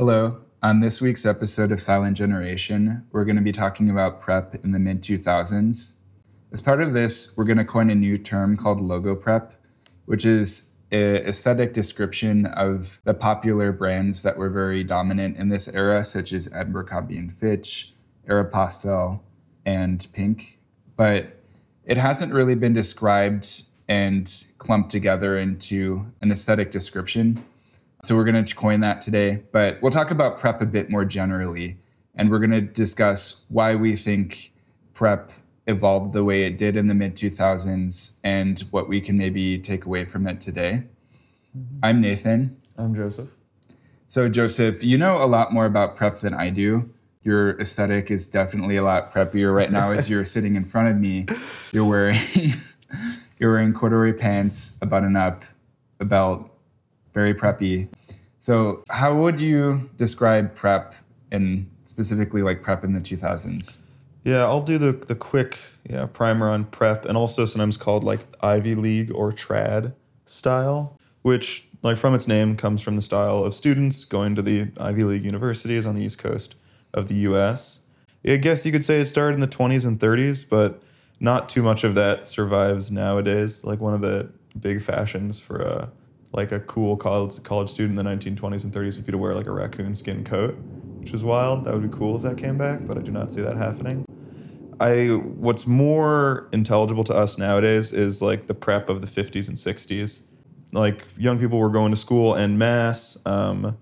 Hello. On this week's episode of Silent Generation, we're going to be talking about prep in the mid 2000s. As part of this, we're going to coin a new term called logo prep, which is an aesthetic description of the popular brands that were very dominant in this era, such as Abercrombie and Fitch, Aeropostale, and Pink. But it hasn't really been described and clumped together into an aesthetic description. So we're going to coin that today, but we'll talk about prep a bit more generally. And we're going to discuss why we think prep evolved the way it did in the mid 2000s and what we can maybe take away from it today. Mm-hmm. I'm Nathan. I'm Joseph. So, Joseph, you know a lot more about prep than I do. Your aesthetic is definitely a lot preppier right now as you're sitting in front of me. You're wearing you're wearing corduroy pants, a button up, a belt, very preppy. So, how would you describe prep and specifically like prep in the 2000s? Yeah, I'll do the the quick yeah primer on prep and also sometimes called like Ivy League or trad style, which like from its name comes from the style of students going to the Ivy League universities on the East Coast of the US. I guess you could say it started in the 20s and 30s, but not too much of that survives nowadays. Like one of the big fashions for a like a cool college college student in the 1920s and 30s would be to wear like a raccoon skin coat, which is wild. That would be cool if that came back, but I do not see that happening. I what's more intelligible to us nowadays is like the prep of the 50s and 60s. Like young people were going to school en masse. Um,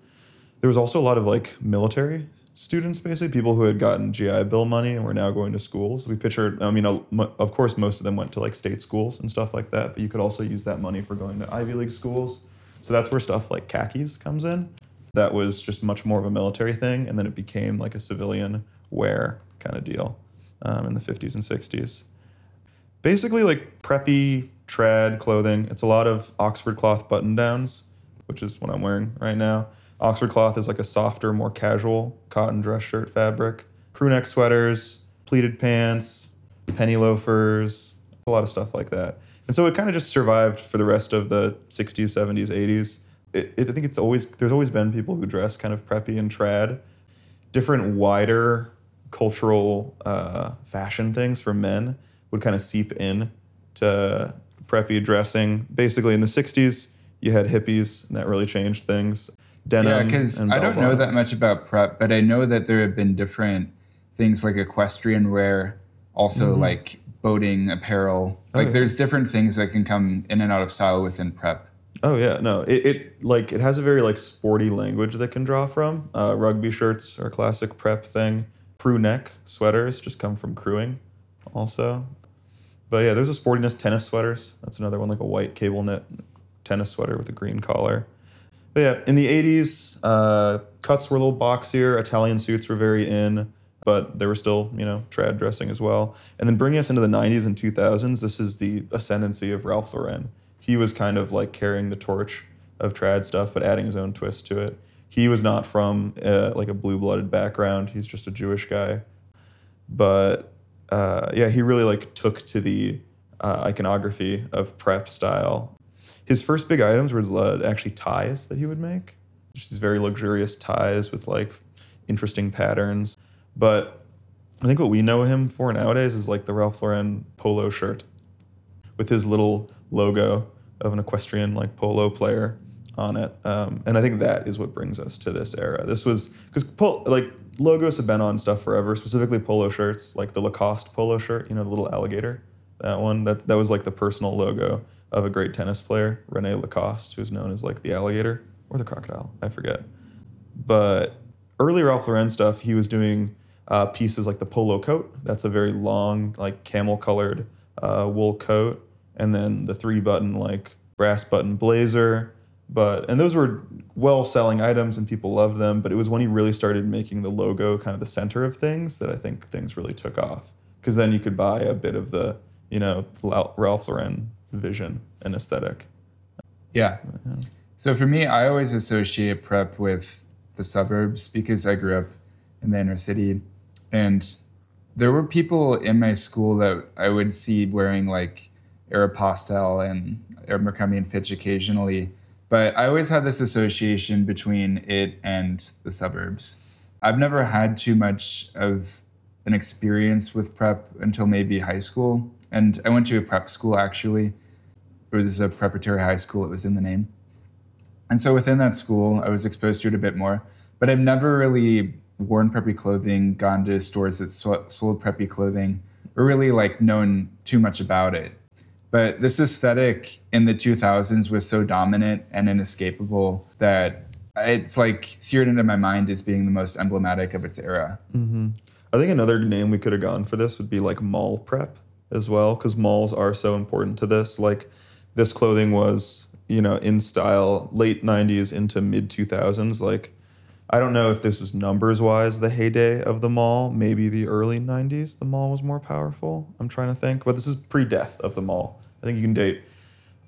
there was also a lot of like military students, basically people who had gotten GI Bill money and were now going to schools. We pictured, I mean, of course, most of them went to like state schools and stuff like that, but you could also use that money for going to Ivy League schools. So that's where stuff like khakis comes in. That was just much more of a military thing, and then it became like a civilian wear kind of deal um, in the 50s and 60s. Basically, like preppy trad clothing. It's a lot of Oxford cloth button downs, which is what I'm wearing right now. Oxford cloth is like a softer, more casual cotton dress shirt fabric. Crew neck sweaters, pleated pants, penny loafers, a lot of stuff like that. And so it kind of just survived for the rest of the 60s, 70s, 80s. It, it, I think it's always there's always been people who dress kind of preppy and trad. Different wider cultural uh, fashion things for men would kind of seep in to preppy dressing. Basically, in the 60s, you had hippies, and that really changed things denim. Yeah, because I don't know that much about prep, but I know that there have been different things like equestrian wear, also mm-hmm. like boating apparel. Like there's different things that can come in and out of style within prep. Oh yeah, no, it, it like it has a very like sporty language that can draw from. Uh, rugby shirts are a classic prep thing. Crew neck sweaters just come from crewing, also. But yeah, there's a sportiness tennis sweaters. That's another one, like a white cable knit tennis sweater with a green collar. But yeah, in the 80s, uh, cuts were a little boxier. Italian suits were very in, but they were still, you know, trad dressing as well. And then bringing us into the 90s and 2000s, this is the ascendancy of Ralph Lauren. He was kind of like carrying the torch of trad stuff, but adding his own twist to it. He was not from uh, like a blue-blooded background. He's just a Jewish guy, but uh, yeah, he really like took to the uh, iconography of prep style his first big items were uh, actually ties that he would make. Just these very luxurious ties with like interesting patterns. But I think what we know him for nowadays is like the Ralph Lauren polo shirt with his little logo of an equestrian like polo player on it. Um, and I think that is what brings us to this era. This was because pol- like logos have been on stuff forever, specifically polo shirts, like the Lacoste polo shirt, you know, the little alligator. That one, that that was like the personal logo of a great tennis player, Rene Lacoste, who's known as like the alligator or the crocodile, I forget. But early Ralph Lauren stuff, he was doing uh, pieces like the polo coat. That's a very long, like camel colored uh, wool coat, and then the three button like brass button blazer. But and those were well selling items and people loved them. But it was when he really started making the logo kind of the center of things that I think things really took off. Because then you could buy a bit of the you know Ralph Lauren vision and aesthetic. Yeah. yeah. So for me, I always associate prep with the suburbs because I grew up in the inner city. And there were people in my school that I would see wearing like Aeropostale and Abercrombie and Fitch occasionally. But I always had this association between it and the suburbs. I've never had too much of an experience with prep until maybe high school. And I went to a prep school actually. It was a preparatory high school, it was in the name. And so within that school, I was exposed to it a bit more. But I've never really worn preppy clothing, gone to stores that sold preppy clothing, or really like known too much about it. But this aesthetic in the 2000s was so dominant and inescapable that it's like seared into my mind as being the most emblematic of its era. Mm-hmm. I think another name we could have gone for this would be like mall prep as well, because malls are so important to this. Like this clothing was, you know, in style late 90s into mid 2000s. Like I don't know if this was numbers wise the heyday of the mall. Maybe the early 90s, the mall was more powerful. I'm trying to think, but this is pre death of the mall. I think you can date,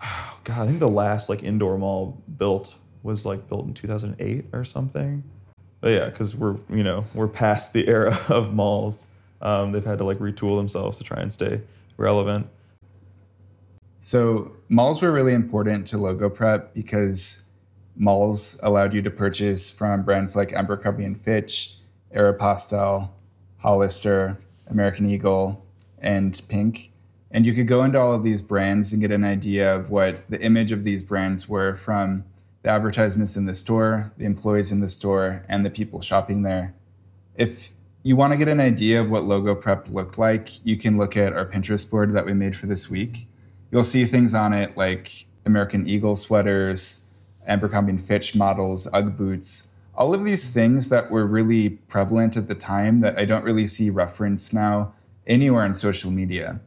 oh God, I think the last like indoor mall built was like built in 2008 or something. But yeah, because we're, you know, we're past the era of malls. Um, they've had to like retool themselves to try and stay relevant. So malls were really important to Logo Prep because malls allowed you to purchase from brands like Abercrombie and Fitch, Aeropostale, Hollister, American Eagle, and Pink. And you could go into all of these brands and get an idea of what the image of these brands were from the advertisements in the store, the employees in the store, and the people shopping there. If you want to get an idea of what logo prep looked like, you can look at our Pinterest board that we made for this week. You'll see things on it like American Eagle sweaters, Abercrombie Fitch models, Ugg boots, all of these things that were really prevalent at the time that I don't really see referenced now anywhere in social media.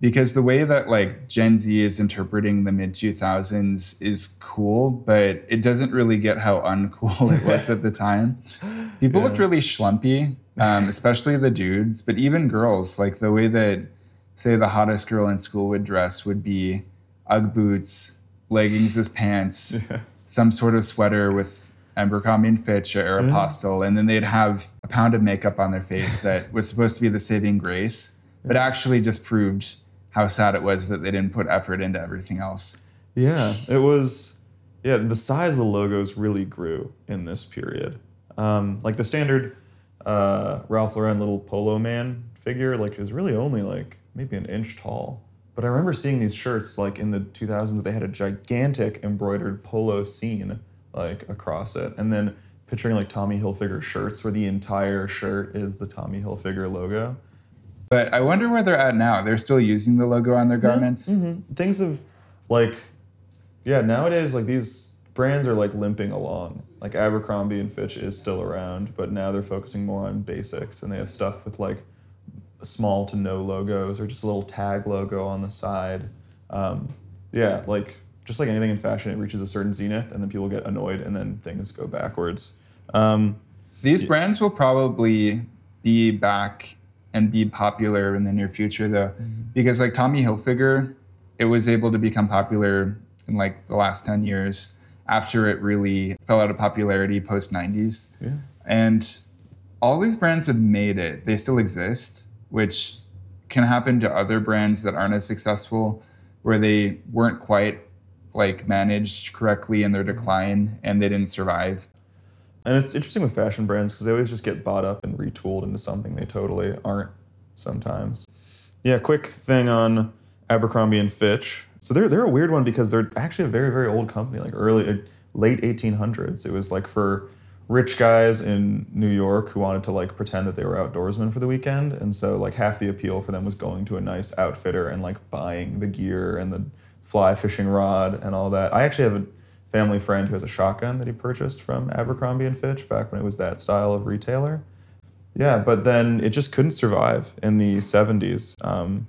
Because the way that like Gen Z is interpreting the mid 2000s is cool, but it doesn't really get how uncool it was at the time. People yeah. looked really schlumpy, um, especially the dudes, but even girls, like the way that, say, the hottest girl in school would dress would be Ugg boots, leggings as pants, yeah some sort of sweater with Abercrombie and Fitch or Aeropostale, yeah. and then they'd have a pound of makeup on their face that was supposed to be the saving grace, but actually just proved how sad it was that they didn't put effort into everything else. Yeah, it was. Yeah, the size of the logos really grew in this period. Um, like the standard uh, Ralph Lauren little polo man figure, like is really only like maybe an inch tall. But I remember seeing these shirts like in the 2000s. They had a gigantic embroidered polo scene like across it, and then picturing like Tommy Hilfiger shirts where the entire shirt is the Tommy Hilfiger logo. But I wonder where they're at now. They're still using the logo on their garments. Mm-hmm. Things have like, yeah. Nowadays, like these brands are like limping along. Like Abercrombie and Fitch is still around, but now they're focusing more on basics, and they have stuff with like small to no logos or just a little tag logo on the side. Um, yeah, like just like anything in fashion, it reaches a certain zenith and then people get annoyed and then things go backwards. Um, These yeah. brands will probably be back and be popular in the near future though, mm-hmm. because like Tommy Hilfiger, it was able to become popular in like the last 10 years after it really fell out of popularity post 90s. Yeah. And all these brands have made it. They still exist which can happen to other brands that aren't as successful where they weren't quite like managed correctly in their decline and they didn't survive. And it's interesting with fashion brands because they always just get bought up and retooled into something they totally aren't sometimes. Yeah, quick thing on Abercrombie and Fitch. So they're they're a weird one because they're actually a very very old company, like early uh, late 1800s. It was like for rich guys in New York who wanted to like pretend that they were outdoorsmen for the weekend. And so like half the appeal for them was going to a nice outfitter and like buying the gear and the fly fishing rod and all that. I actually have a family friend who has a shotgun that he purchased from Abercrombie and Fitch back when it was that style of retailer. Yeah, but then it just couldn't survive in the 70s. Um,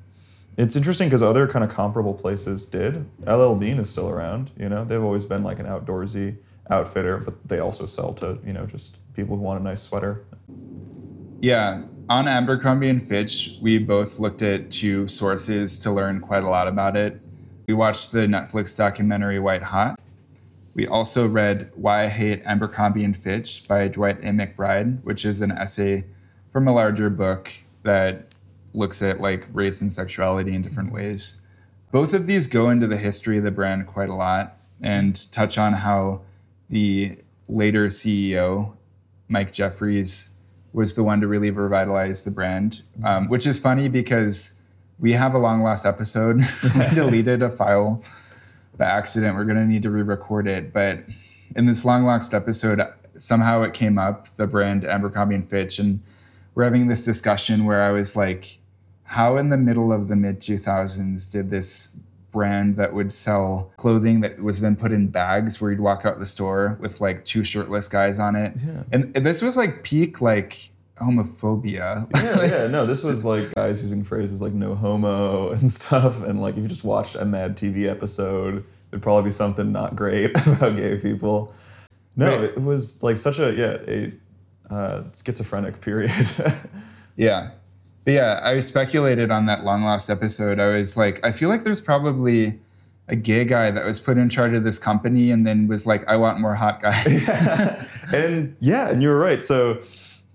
it's interesting because other kind of comparable places did. LL Bean is still around, you know, they've always been like an outdoorsy outfitter, but they also sell to you know just people who want a nice sweater. Yeah, on Abercrombie and Fitch, we both looked at two sources to learn quite a lot about it. We watched the Netflix documentary White Hot. We also read Why I Hate Abercrombie and Fitch by Dwight A. McBride, which is an essay from a larger book that looks at like race and sexuality in different ways. Both of these go into the history of the brand quite a lot and touch on how the later CEO, Mike Jeffries, was the one to really revitalize the brand, um, which is funny because we have a long lost episode. we deleted a file by accident. We're going to need to re record it. But in this long lost episode, somehow it came up the brand Abercrombie and Fitch. And we're having this discussion where I was like, how in the middle of the mid 2000s did this brand that would sell clothing that was then put in bags where you'd walk out the store with like two shirtless guys on it. Yeah. And, and this was like peak like homophobia. yeah, yeah, no, this was like guys using phrases like no homo and stuff. And like if you just watched a Mad TV episode, there'd probably be something not great about gay people. No, Right. it was like such a, yeah, a uh, schizophrenic period. Yeah. But yeah, I speculated on that long lost episode. I was like, I feel like there's probably a gay guy that was put in charge of this company and then was like, I want more hot guys. and yeah, and you were right. So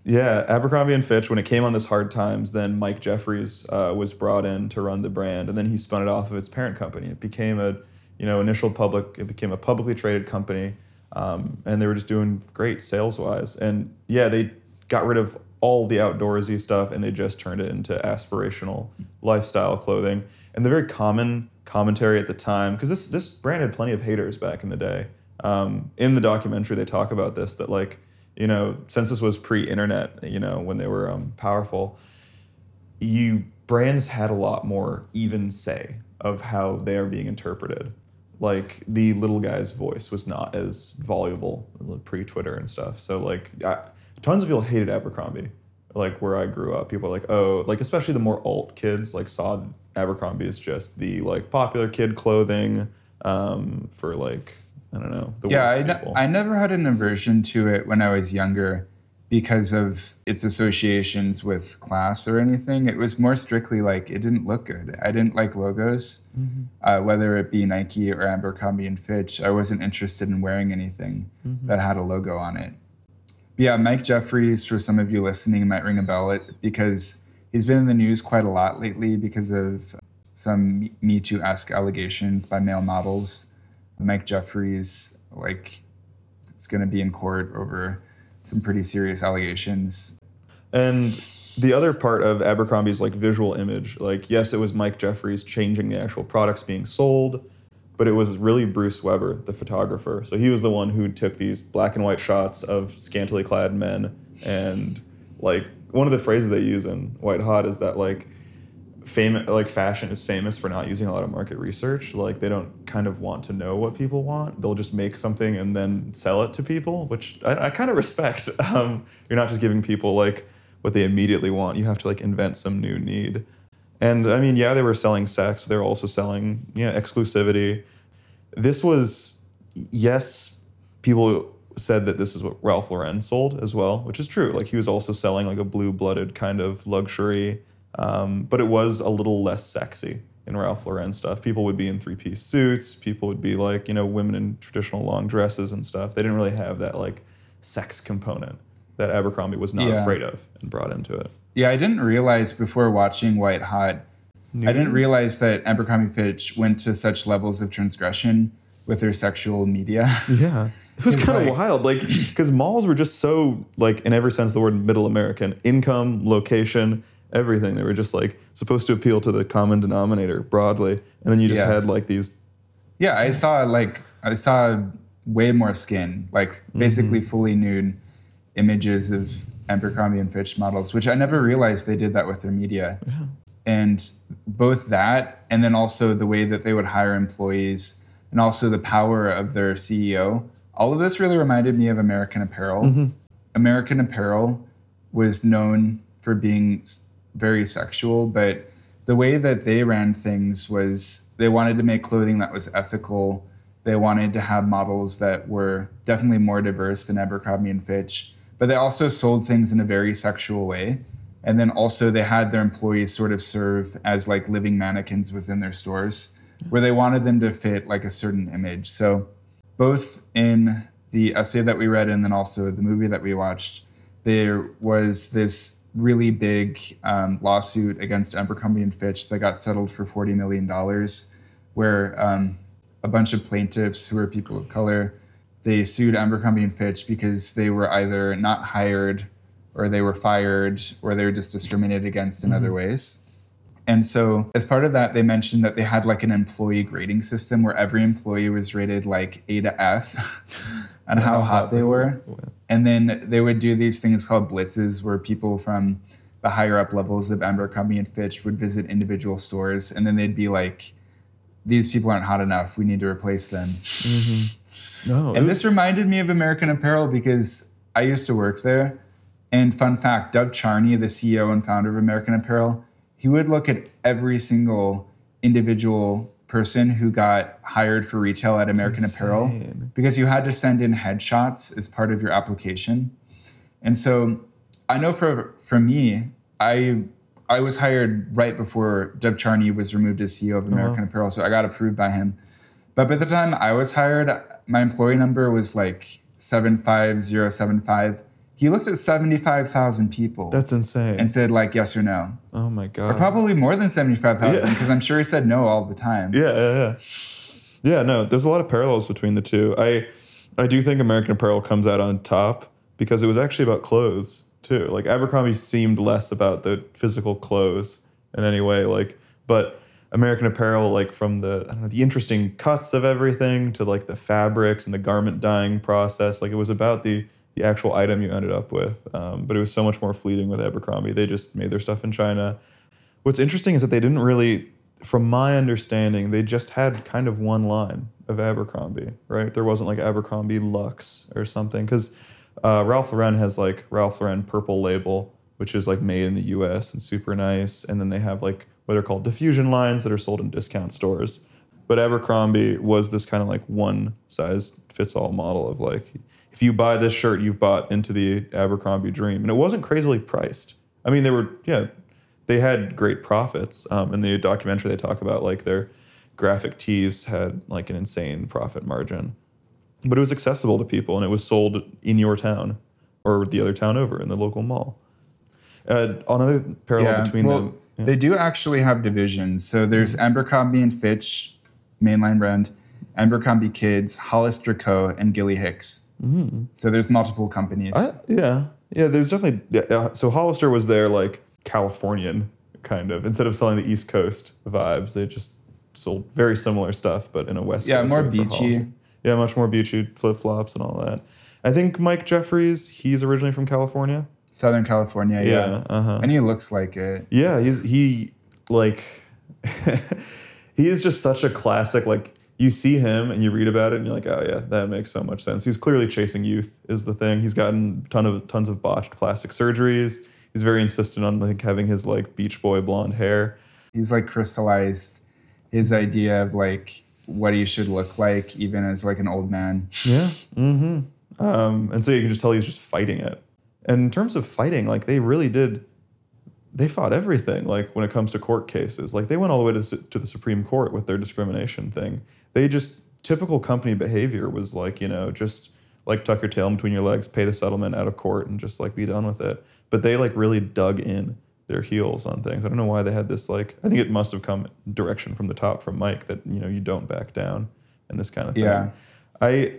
yeah, Abercrombie and Fitch, when it came on this hard times, then Mike Jeffries uh, was brought in to run the brand, and then he spun it off of its parent company. It became a, you know, initial public. It became a publicly traded company, um, and they were just doing great sales wise. And yeah, they got rid of all the outdoorsy stuff, and they just turned it into aspirational lifestyle clothing. And the very common commentary at the time, because this this brand had plenty of haters back in the day. Um, in the documentary, they talk about this that like you know, since this was pre-internet, you know, when they were um, powerful, you brands had a lot more even say of how they are being interpreted. Like the little guy's voice was not as voluble pre-Twitter and stuff. So like, I, tons of people hated Abercrombie. Like where I grew up, people are like, oh, like especially the more alt kids like saw Abercrombie as just the like popular kid clothing um, for like I don't know the yeah, I, people. I never had an aversion to it when I was younger because of its associations with class or anything. It was more strictly like it didn't look good. I didn't like logos, uh, whether it be Nike or Abercrombie and Fitch. I wasn't interested in wearing anything that had a logo on it. But yeah, Mike Jeffries, for some of you listening, might ring a bell it because he's been in the news quite a lot lately because of some Me Too esque allegations by male models. Mike Jeffries, like, it's going to be in court over some pretty serious allegations. And the other part of Abercrombie's like visual image, like yes, it was Mike Jeffries changing the actual products being sold, but it was really Bruce Weber, the photographer. So he was the one who took these black and white shots of scantily clad men and like one of the phrases they use in White Hot is that like famous like fashion is famous for not using a lot of market research. Like they don't kind of want to know what people want. They'll just make something and then sell it to people which i, I kind of respect. Um, you're not just giving people like what they immediately want. You have to like invent some new need. And i mean yeah they were selling sex. They were also selling yeah exclusivity. This was yes people said that this is what ralph lauren sold as well which is true. Like he was also selling like a blue-blooded kind of luxury um, but it was a little less sexy in Ralph Lauren stuff. People would be in three piece suits. People would be like, you know, women in traditional long dresses and stuff. They didn't really have that like sex component that Abercrombie was not Yeah. afraid of and brought into it. Yeah, I didn't realize before watching White Hot, I didn't realize that Abercrombie Fitch went to such levels of transgression with their sexual media. Yeah. It was kind of like- wild, like because malls were just so like in every sense of the word middle American, income, location, everything. They were just like supposed to appeal to the common denominator broadly, and then you just Yeah. had like these Yeah, I saw like I saw way more skin, like mm-hmm. basically fully nude images of Abercrombie and Fitch models, which I never realized they did that with their media. And both that and then also the way that they would hire employees and also the power of their CEO. All of this really reminded me of American Apparel. Mm-hmm. American Apparel was known for being very sexual, but the way that they ran things was they wanted to make clothing that was ethical. They wanted to have models that were definitely more diverse than Abercrombie and Fitch, but they also sold things in a very sexual way. And then also they had their employees sort of serve as like living mannequins within their stores where they wanted them to fit like a certain image. So both in the essay that we read and then also the movie that we watched, there was this really big um, lawsuit against Abercrombie and Fitch that got settled for forty million dollars, where um, a bunch of plaintiffs who were people of color. They sued Abercrombie and Fitch because they were either not hired or they were fired or they were just discriminated against in other ways. And so, as part of that, they mentioned that they had like an employee grading system where every employee was rated like A to F on how hot they were. And then they would do these things called blitzes where people from the higher up levels of Abercrombie and Fitch would visit individual stores and then they'd be like, these people aren't hot enough. We need to replace them. Mm-hmm. No, And was- this reminded me of American Apparel because I used to work there. And fun fact Dov Charney, the CEO and founder of American Apparel, he would look at every single individual person who got hired for retail at American Apparel because you had to send in headshots as part of your application. And so I know for for me, I I was hired right before Dov Charney was removed as CEO of American uh-huh. Apparel, so I got approved by him. But by the time I was hired, my employee number was like 75075. He looked at 75,000 people that's insane. and said like yes or no. oh my god. Or Probably more than 75,000 Yeah. because I'm sure he said no all the time. Yeah, yeah, yeah. Yeah, no, there's a lot of parallels between the two. I I do think American Apparel comes out on top because it was actually about clothes too. Like Abercrombie seemed less about the physical clothes in any way, like but American Apparel, like from the I don't know, the interesting cuts of everything to like the fabrics and the garment dyeing process, like it was about the the actual item you ended up with. Um, but it was so much more fleeting with Abercrombie. They just made their stuff in China. What's interesting is that they didn't really, from my understanding, they just had kind of one line of Abercrombie, right? There wasn't like Abercrombie Lux or something. Because uh, Ralph Lauren has like Ralph Lauren Purple Label, which is like made in the US and super nice. And then they have like what are called diffusion lines that are sold in discount stores. But Abercrombie was this kind of like one size fits all model of like, if you buy this shirt, you've bought into the Abercrombie dream. And it wasn't crazily priced. I mean, they were, yeah, they had great profits. Um, in the documentary, they talk about like their graphic tees had like an insane profit margin, but it was accessible to people and it was sold in your town or the other town over in the local mall. Uh, another parallel between well, them. yeah. They do actually have divisions. So there's. Abercrombie and Fitch, mainline brand, Abercrombie Kids, Hollister Co., and Gilly Hicks. So there's multiple companies. I, yeah, yeah. There's definitely yeah, uh, so Hollister was their like Californian kind of instead of selling the East Coast vibes, they just sold very similar stuff, but in a West. Yeah, Coast more beachy. Yeah, much more beachy, flip flops and all that. I think Mike Jeffries, he's originally from California. Southern California, yeah. Yeah, uh-huh. And he looks like it. Yeah, he's he like he is just such a classic. Like you see him and you read about it and you're like, oh yeah, that makes so much sense. He's clearly chasing youth is the thing. He's gotten ton of tons of botched plastic surgeries. He's very insistent on like having his like Beach Boy blonde hair. He's like crystallized his idea of like what he should look like, even as like an old man. Yeah. Mm-hmm. Um, and so you can just tell he's just fighting it. And in terms of fighting, like they really did, they fought everything. Like when it comes to court cases, like they went all the way to, the to the Supreme Court with their discrimination thing. They just typical company behavior was like you know just like tuck your tail in between your legs, pay the settlement out of court, and just like be done with it. But they like really dug in their heels on things. I don't know why they had this like. I think it must have come direction from the top from Mike that you know you don't back down and this kind of thing. Yeah. I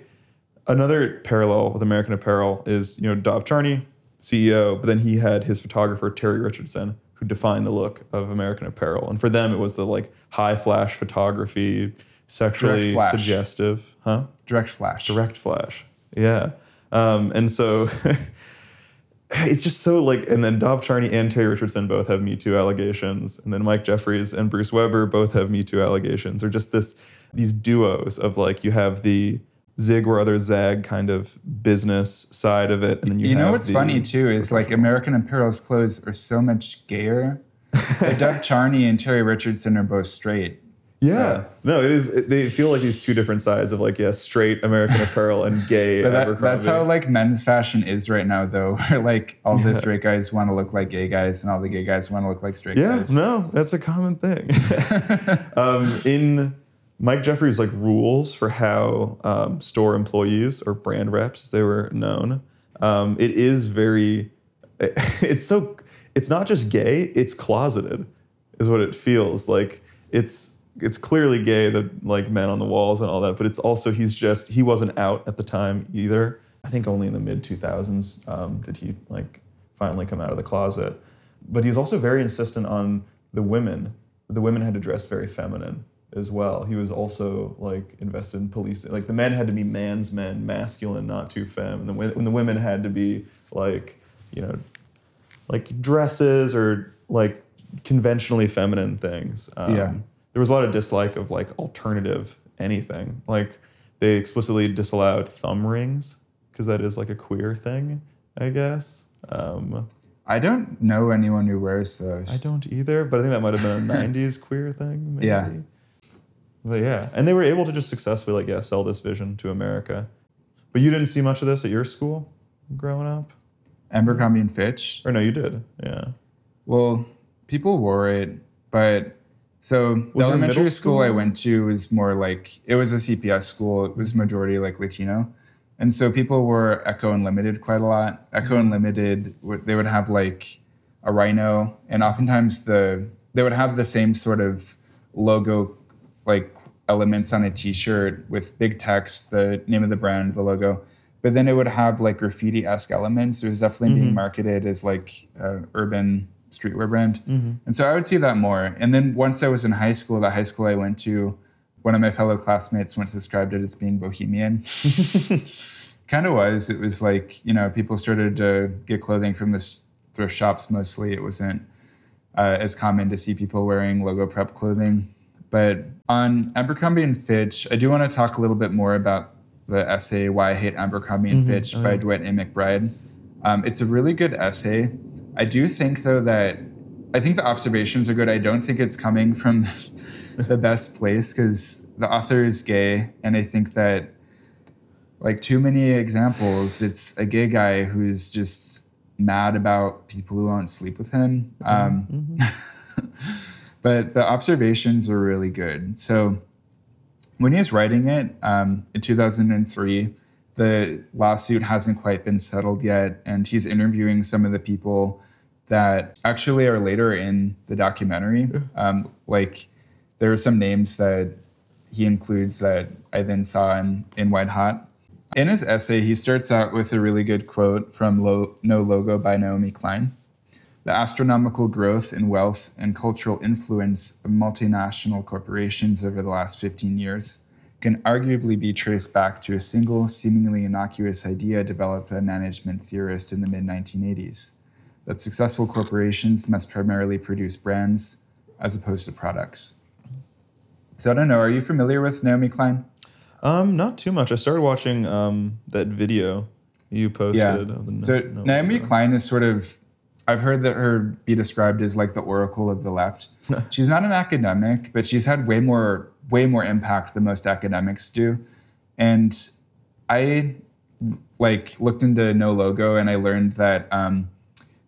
another parallel with American Apparel is you know Dov Charney, CEO, but then he had his photographer Terry Richardson who defined the look of American Apparel, and for them it was the like high flash photography, sexually flash. suggestive, huh? Direct flash. Direct flash, yeah. Um, and so it's just so like, and then Dov Charney and Terry Richardson both have Me Too allegations, and then Mike Jeffries and Bruce Weber both have Me Too allegations, or just this these duos of like you have the zig where others zag kind of business side of it, and then you, You know what's funny too is like American Apparel's clothes are so much gayer. Dov Charney and Terry Richardson are both straight. Yeah, no, it is. It, they feel like these two different sides of like yeah, straight American Apparel and gay But that, that's how like men's fashion is right now, though. Where like all the straight guys want to look like gay guys, and all the gay guys want to look like straight Yeah, guys. no, that's a common thing. um, in Mike Jeffries' like rules for how um, store employees or brand reps, as they were known, um, it is very. It's so. It's not just gay. It's closeted, is what it feels like. It's it's clearly gay, the like men on the walls and all that, but it's also he's just he wasn't out at the time either. I think only in the mid 2000s um, did he like finally come out of the closet. But he's also very insistent on the women. The women had to dress very feminine as well. He was also like invested in policing. Like the men had to be man's men, masculine, not too femme, and the when the women had to be like you know like dresses or like conventionally feminine things. Um, Yeah. There was a lot of dislike of like alternative anything. Like they explicitly disallowed thumb rings because that is like a queer thing, I guess. Um, I don't know anyone who wears those. I don't either, but I think that might have been a '90s queer thing. Maybe. Yeah. But yeah, and they were able to just successfully like yeah sell this vision to America. But you didn't see much of this at your school growing up, Abercrombie and Fitch. or no, you did. Yeah. Well, people wore it, but so the Was your elementary middle school I went to was more like it was a CPS school. It was majority like Latino, and so people wore Ecko Unlimited quite a lot. Ecko mm-hmm. Unlimited, would- they would have like a rhino, and oftentimes the they would have the same sort of logo, like elements on a T-shirt with big text, the name of the brand, the logo. But then it would have like graffiti esque elements. It was definitely being marketed as like a urban streetwear brand. And so I would see that more. And then once I was in high school, the high school I went to, one of my fellow classmates once described it as being bohemian. kind of was. It was like, you know, people started to get clothing from the thrift shops mostly. It wasn't uh, as common to see people wearing logo prep clothing. But on Abercrombie and Fitch, I do want to talk a little bit more about the essay "Why I Hate Abercrombie and Fitch" by Dwight A. McBride. Um, it's a really good essay. I do think though that I think the observations are good. I don't think it's coming from the best place because the author is gay, and I think that like too many examples, it's a gay guy who's just mad about people who won't sleep with him. Um, but the observations are really good. So when he's writing it um, in 2003, the lawsuit hasn't quite been settled yet, and he's interviewing some of the people that actually are later in the documentary. Um, like there are some names that he includes that I then saw in, in White Hot. In his essay, he starts out with a really good quote from Lo- No Logo by Naomi Klein. The astronomical growth in wealth and cultural influence of multinational corporations over the last 15 years can arguably be traced back to a single, seemingly innocuous idea developed by a management theorist in the mid 1980s that successful corporations must primarily produce brands as opposed to products. So I don't know, are you familiar with Naomi Klein? Um, not too much. I started watching um that video you posted. Yeah. the So Naomi. Klein is sort of I've heard that her be described as like the oracle of the left. she's not an academic, but she's had way more way more impact than most academics do. And I like looked into No Logo and I learned that um,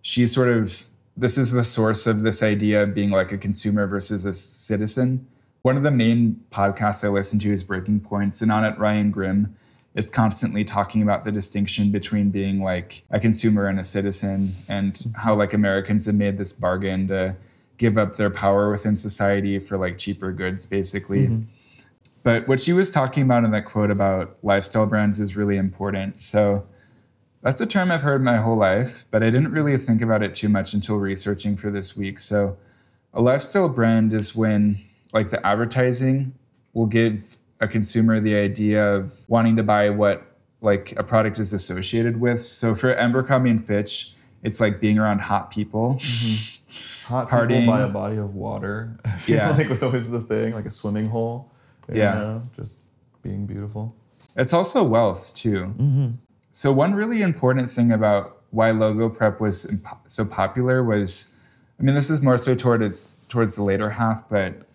she's sort of this is the source of this idea of being like a consumer versus a citizen. One of the main podcasts I listen to is Breaking Points, and on it, Ryan Grim is constantly talking about the distinction between being like a consumer and a citizen, and how like Americans have made this bargain to give up their power within society for like cheaper goods, basically. Mm-hmm. But what she was talking about in that quote about lifestyle brands is really important. So that's a term I've heard my whole life, but I didn't really think about it too much until researching for this week. So a lifestyle brand is when like the advertising will give a consumer the idea of wanting to buy what like a product is associated with. So for Abercrombie and Fitch, it's like being around hot people. Mm-hmm. hot partying. people by a body of water. I feel Yeah. like was always the thing, like a swimming hole. you Yeah. know, just being beautiful. It's also wealth too. Mm-hmm. So one really important thing about why logo prep was impo- so popular was, I mean, this is more so toward its towards the later half, but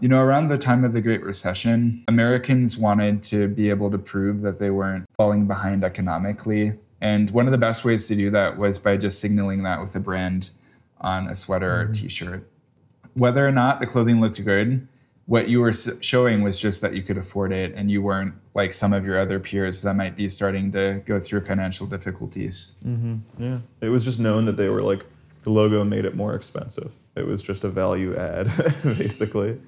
you know, around the time of the Great Recession, Americans wanted to be able to prove that they weren't falling behind economically, and one of the best ways to do that was by just signaling that with a brand on a sweater or mm-hmm. T-shirt. Whether or not the clothing looked good, what you were showing was just that you could afford it and you weren't like some of your other peers that might be starting to go through financial difficulties. Mm-hmm. Yeah. It was just known that they were like the logo made it more expensive. It was just a value add, basically.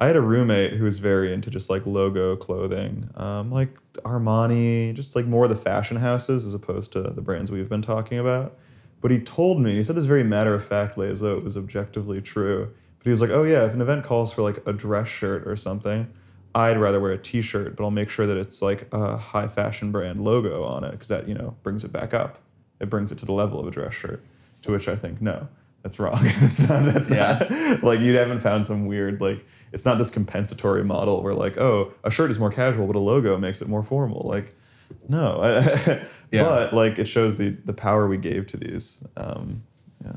I had a roommate who was very into just like logo clothing, um, like Armani, just like more of the fashion houses as opposed to the brands we've been talking about. But he told me, he said this very matter of factly as though it was objectively true. But he was like, oh yeah, if an event calls for like a dress shirt or something, I'd rather wear a t-shirt, but I'll make sure that it's like a high fashion brand logo on it because that, you know, brings it back up. It brings it to the level of a dress shirt. To which I think, no, that's wrong. that's not, that's Yeah. not, like you haven't found some weird, like, it's not this compensatory model where like, oh, a shirt is more casual, but a logo makes it more formal. Like, no. Yeah. But like it shows the the power we gave to these. Um, yeah.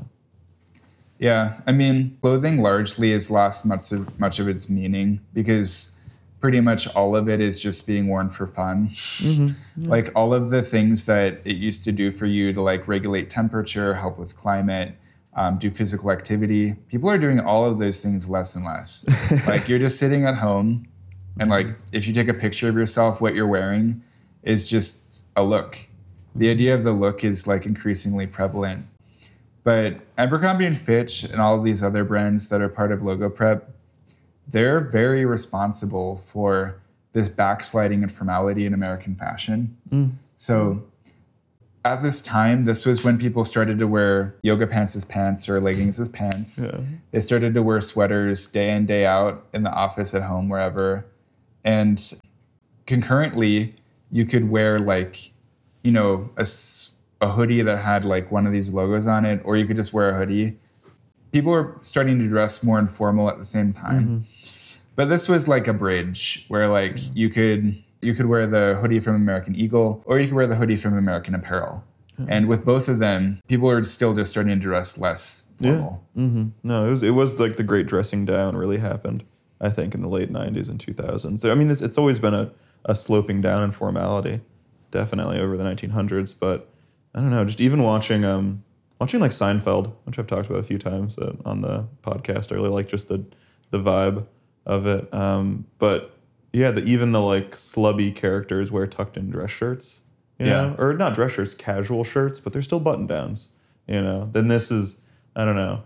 Yeah, I mean, clothing largely has lost much of much of its meaning because pretty much all of it is just being worn for fun. Like all of the things that it used to do for you to like regulate temperature, help with climate, um, do physical activity. People are doing all of those things less and less. like you're just sitting at home, and like if you take a picture of yourself, what you're wearing is just a look. The idea of the look is like increasingly prevalent. But Abercrombie and Fitch and all of these other brands that are part of Logo Prep, they're very responsible for this backsliding and formality in American fashion. So at this time, this was when people started to wear yoga pants as pants or leggings as pants. Yeah. They started to wear sweaters day in, day out in the office, at home, wherever. And concurrently, you could wear like, you know, a, a hoodie that had like one of these logos on it, or you could just wear a hoodie. People were starting to dress more informal at the same time. Mm-hmm. But this was like a bridge where like you could you could wear the hoodie from American Eagle or you could wear the hoodie from American Apparel. And with both of them, people are still just starting to dress less formal. hmm No, it was it was like the great dressing down really happened. I think in the late '90s and 2000s. So, I mean, it's, it's always been a, a sloping down in formality, definitely over the 1900s. But I don't know, just even watching um watching like Seinfeld, which I've talked about a few times uh, on the podcast. I really like just the the vibe of it. Um, but yeah, the even the like slubby characters wear tucked in dress shirts. You Yeah. know? or not dress shirts, casual shirts, but they're still button downs. You know, then this is I don't know.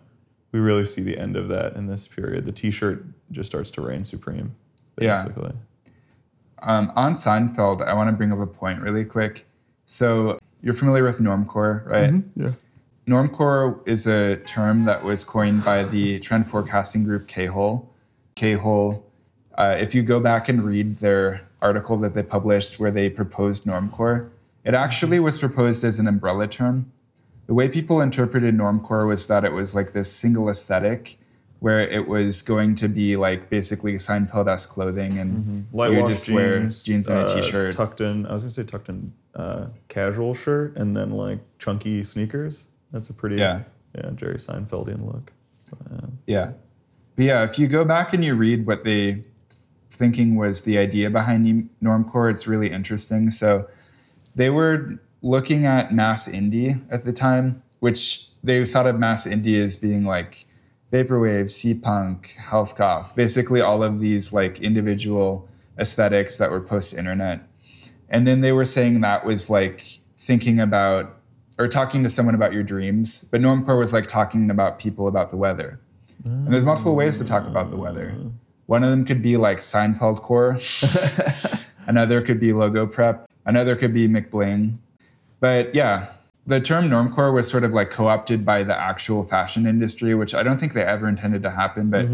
We really see the end of that in this period. The T-shirt just starts to reign supreme, Yeah. basically. Um, on Seinfeld, I want to bring up a point really quick. So you're familiar with normcore, right? Yeah. Normcore is a term that was coined by the trend forecasting group K-Hole. K-Hole, uh, if you go back and read their article that they published where they proposed normcore, it actually was proposed as an umbrella term. The way people interpreted normcore was that it was like this single aesthetic where it was going to be like basically Seinfeld-esque clothing and would Light wash just wear jeans, jeans and a uh, t-shirt. tucked in. I was gonna say tucked in uh, casual shirt, and then like chunky sneakers. That's a pretty Yeah. yeah Jerry Seinfeldian look. Uh, Yeah. But yeah, if you go back and you read what they thinking was the idea behind normcore, it's really interesting. So they were looking at mass indie at the time, which they thought of mass indie as being like vaporwave, sea punk, health goth, basically all of these like individual aesthetics that were post internet. And then they were saying that was like thinking about or talking to someone about your dreams, but normcore was like talking about people about the weather. And there's multiple ways to talk about the weather. One of them could be like Seinfeld core. Another could be logo prep. Another could be McBling. But yeah, the term normcore was sort of like co-opted by the actual fashion industry, which I don't think they ever intended to happen. But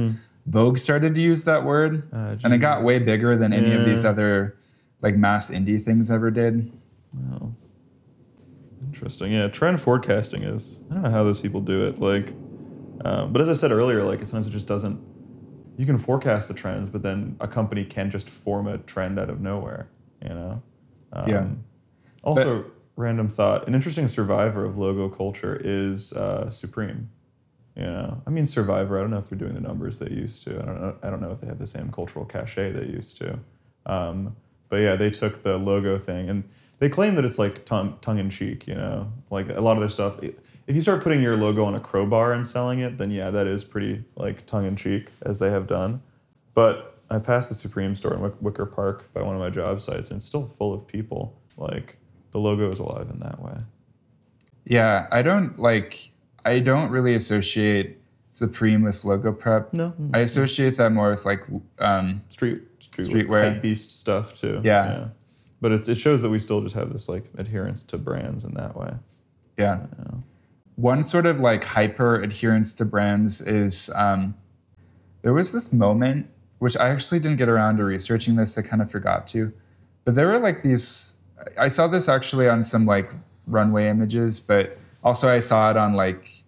Vogue started to use that word, Ah, and it got way bigger than any of these other like mass indie things ever did. oh. Interesting. Yeah, trend forecasting is. I don't know how those people do it. Like, um, but as I said earlier, like sometimes it just doesn't. You can forecast the trends, but then a company can just form a trend out of nowhere. You know. Um, Yeah. Also, random thought: an interesting survivor of logo culture is uh, Supreme. You know, I mean, Survivor. I don't know if they're doing the numbers they used to. I don't know. I don't know if they have the same cultural cachet they used to. Um, but yeah, they took the logo thing and they claim that it's like tongue tongue in cheek. You know, like a lot of their stuff. If you start putting your logo on a crowbar and selling it, then yeah, that is pretty like tongue in cheek, as they have done. But I passed the Supreme store in Wick- Wicker Park by one of my job sites, and it's still full of people. Like the logo is alive in that way. Yeah, I don't like I don't really associate Supreme with logo prep. No, I associate that more with like um, street street Streetwear. beast stuff too. Yeah. But it's it shows that we still just have this like adherence to brands in that way. yeah. One sort of like hyper adherence to brands is um, there was this moment which I actually didn't get around to researching this. I kind of forgot to, but there were like these. I saw this actually on some like runway images, but also I saw it on like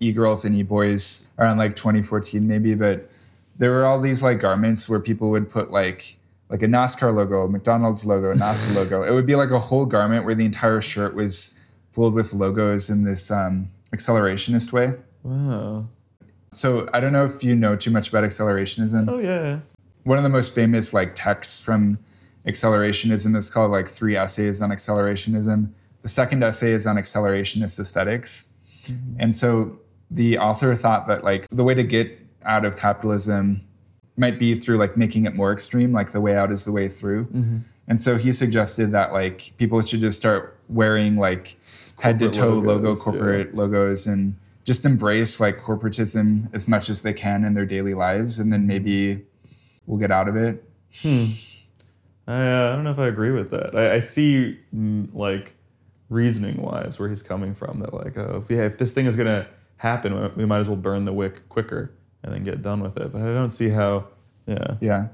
e-girls and e-boys around like 2014 maybe. But there were all these like garments where people would put like like a NASCAR logo, a McDonald's logo, a NASA logo. It would be like a whole garment where the entire shirt was filled with logos in this um, accelerationist way. Wow. So I don't know if you know too much about accelerationism. Oh yeah. One of the most famous like texts from accelerationism is called like three essays on accelerationism. The second essay is on accelerationist esthetics And so the author thought that like the way to get out of capitalism might be through like making it more extreme, like the way out is the way through. And so he suggested that like people should just start wearing like head to toe logo corporate logos and just embrace like corporatism as much as they can in their daily lives and then maybe we'll get out of it. I, uh, I don't know if I agree with that. I, I see mm, like reasoning wise where he's coming from. That like, oh, if, yeah, if this thing is gonna happen, we- we might as well burn the wick quicker and then get done with it. But I don't see how. Yeah. Yeah.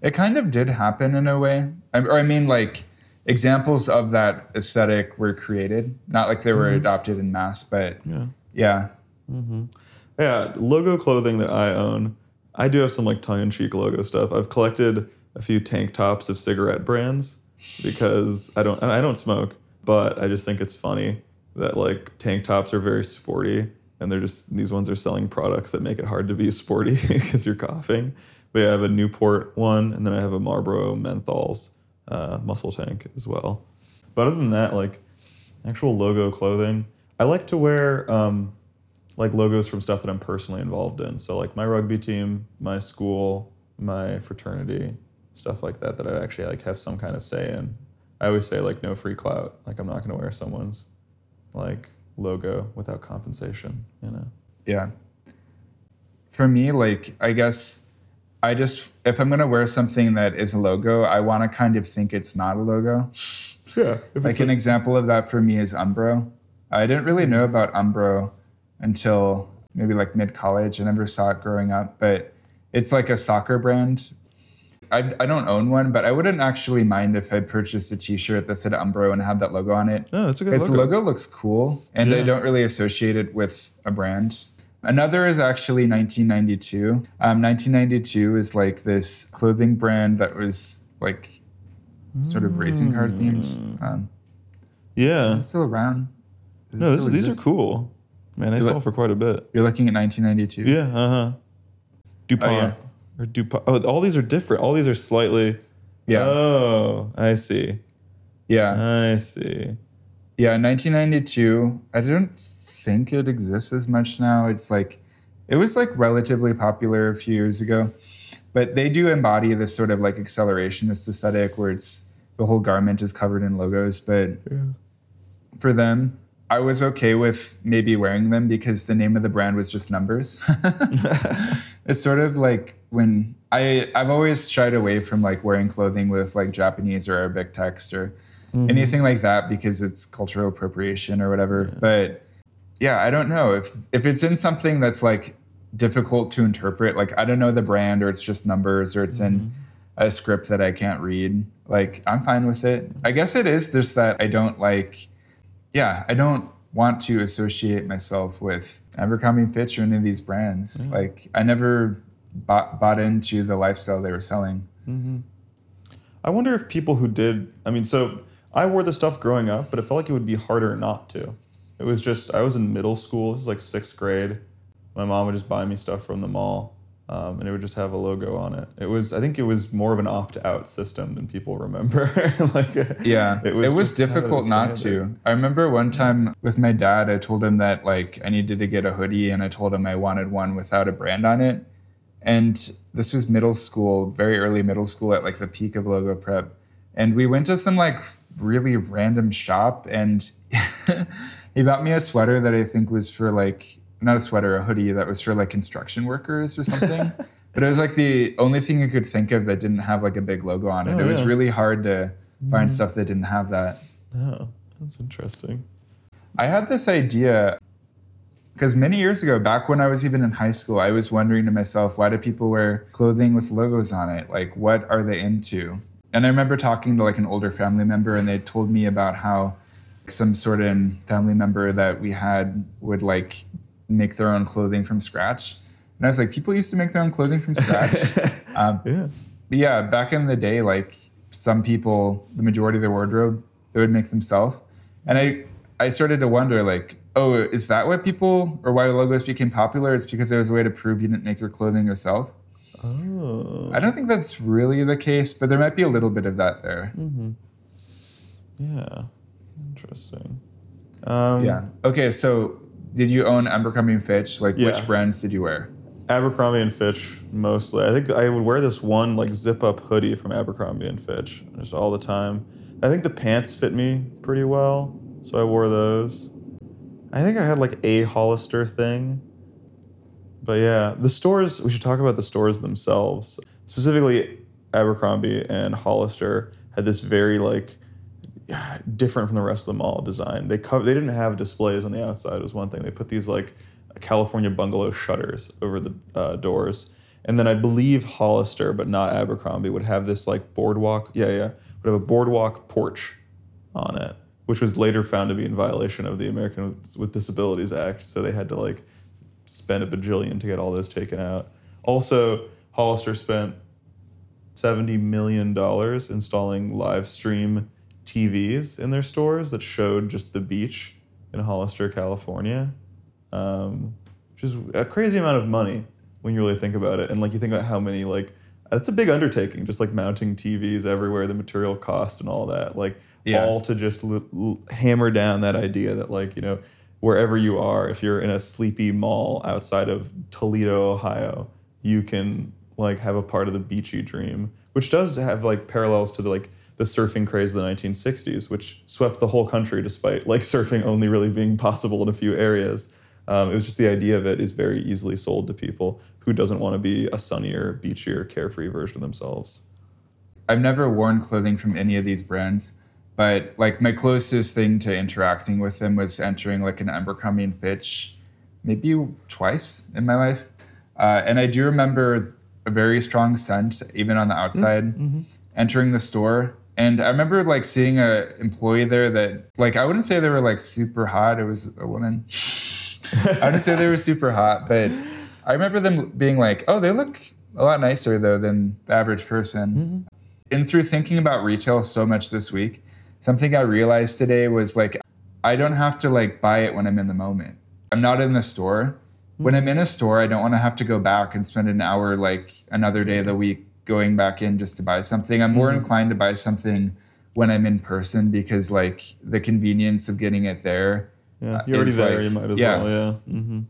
It kind of did happen in a way. I, or I mean, like, examples of that aesthetic were created. Not like they were mm-hmm. adopted in mass, but Yeah. yeah. Mm-hmm. Yeah, logo clothing that I own. I do have some like tongue in cheek logo stuff. I've collected a few tank tops of cigarette brands because I don't and I don't smoke, but I just think it's funny that like tank tops are very sporty and they're just these ones are selling products that make it hard to be sporty because you're coughing. But yeah, I have a Newport one and then I have a Marlboro Menthols uh, muscle tank as well. But other than that, like actual logo clothing, I like to wear um, like logos from stuff that I'm personally involved in. So like my rugby team, my school, my fraternity, stuff like that that I actually like have some kind of say in. I always say like no free clout. Like I'm not gonna wear someone's like logo without compensation, you know. Yeah. For me, like, I guess I just, if I'm going to wear something that is a logo, I want to kind of think it's not a logo. Yeah. Like, an example of that for me is Umbro. I didn't really know about Umbro until maybe like mid college. I never saw it growing up, but it's like a soccer brand. I, I don't own one, but I wouldn't actually mind if I purchased a t shirt that said Umbro and had that logo on it. Oh, no, it's a good Its logo. logo looks cool, and I don't really associate it with a brand. Another is actually 1992. Um, 1992 is like this clothing brand that was like sort of racing car themed. Um, Yeah. it's still around. Does No, this, these are cool. Man, they look- for quite a bit. You're looking at 1992. Yeah, uh huh. DuPont. yeah. Or DuPont. Oh, all these are different. All these are slightly. Yeah. Oh, I see. yeah. I see. Yeah, 1992. I don't think it exists as much now. It's like it was like relatively popular a few years ago, but they do embody this sort of like accelerationist aesthetic where it's the whole garment is covered in logos. But for them, I was okay with maybe wearing them because the name of the brand was just numbers. it's sort of like when I I've always shied away from like wearing clothing with like Japanese or Arabic text or mm-hmm. anything like that because it's cultural appropriation or whatever. But yeah, I don't know if if it's in something that's like difficult to interpret. Like I don't know the brand or it's just numbers or it's in mm-hmm. a script that I can't read. Like I'm fine with it. I guess it is just that I don't like. Yeah, I don't want to associate myself with Abercrombie and Fitch or any of these brands. Mm. Like I never bought bought into the lifestyle they were selling. Mm-hmm. I wonder if people who did, I mean, so I wore the stuff growing up, but it felt like it would be harder not to. It was just, I was in middle school, this is like sixth grade. My mom would just buy me stuff from the mall, um, and it would just have a logo on it. It was, I think it was more of an opt out system than people remember. like, Yeah, it was, kind of difficult not to. I remember one time with my dad, I told him that like I needed to get a hoodie, and I told him I wanted one without a brand on it. And this was middle school, very early middle school, at like the peak of logo prep. And we went to some like really random shop, and he bought me a sweater that I think was for like not a sweater, a hoodie that was for like construction workers or something. but it was like the only thing I could think of that didn't have like a big logo on it. Oh, it was yeah. really hard to find mm-hmm. stuff that didn't have that. Oh, that's interesting. I had this idea because many years ago, back when I was even in high school, I was wondering to myself, why do people wear clothing with logos on it? Like, what are they into? And I remember talking to like an older family member, and they told me about how some sort of family member that we had would like make their own clothing from scratch. And I was like, people used to make their own clothing from scratch. um, Yeah. but yeah, back in the day, like some people, the majority of their wardrobe, they would make themselves. And I, I started to wonder, like, oh, is that why people or why logos became popular? It's because there was a way to prove you didn't make your clothing yourself. Oh. I don't think that's really the case, but there might be a little bit of that there. Yeah. Interesting. Um, Yeah. Okay, so did you own Abercrombie and Fitch? Like, Yeah. which brands did you wear? Abercrombie and Fitch mostly. I think I would wear this one like zip up hoodie from Abercrombie and Fitch just all the time. I think the pants fit me pretty well, so I wore those. I think I had like a Hollister thing. But yeah, the stores, we should talk about the stores themselves. Specifically, Abercrombie and Hollister had this very like different from the rest of the mall design. They cover, they didn't have displays on the outside was one thing. They put these like California bungalow shutters over the uh, doors. And then I believe Hollister, but not Abercrombie, would have this like boardwalk. Yeah, yeah, would have a boardwalk porch on it, which was later found to be in violation of the Americans with Disabilities Act. So they had to like spend a bajillion to get all those taken out. Also, Hollister spent seventy million dollars installing live stream TVs in their stores that showed just the beach in Hollister, California, um, which is a crazy amount of money when you really think about it. And like you think about how many like that's a big undertaking, just like mounting TVs everywhere, the material cost and all that, like Yeah. all to just l- l- hammer down that idea that like you know wherever you are, if you're in a sleepy mall outside of Toledo, Ohio, you can like have a part of the beachy dream, which does have like parallels to the like the surfing craze of the 1960s, which swept the whole country despite like surfing only really being possible in a few areas. Um, it was just the idea of it is very easily sold to people who doesn't want to be a sunnier, beachier, carefree version of themselves. I've never worn clothing from any of these brands, but like my closest thing to interacting with them was entering like an Abercrombie and Fitch, maybe twice in my life. Uh, and I do remember a very strong scent, even on the outside, entering the store. And I remember like seeing a employee there that like I wouldn't say they were like super hot. It was a woman. I wouldn't say they were super hot, but I remember them being like, "Oh, they look a lot nicer though than the average person." Mm-hmm. And through thinking about retail so much this week, something I realized today was like, I don't have to like buy it when I'm in the moment. I'm not in the store. When mm. I'm in a store, I don't want to have to go back and spend an hour like another day of the week going back in just to buy something. I'm more inclined to buy something when I'm in person because like the convenience of getting it there Yeah, Uh, you're already there. like- you might as yeah. well. Yeah. hmm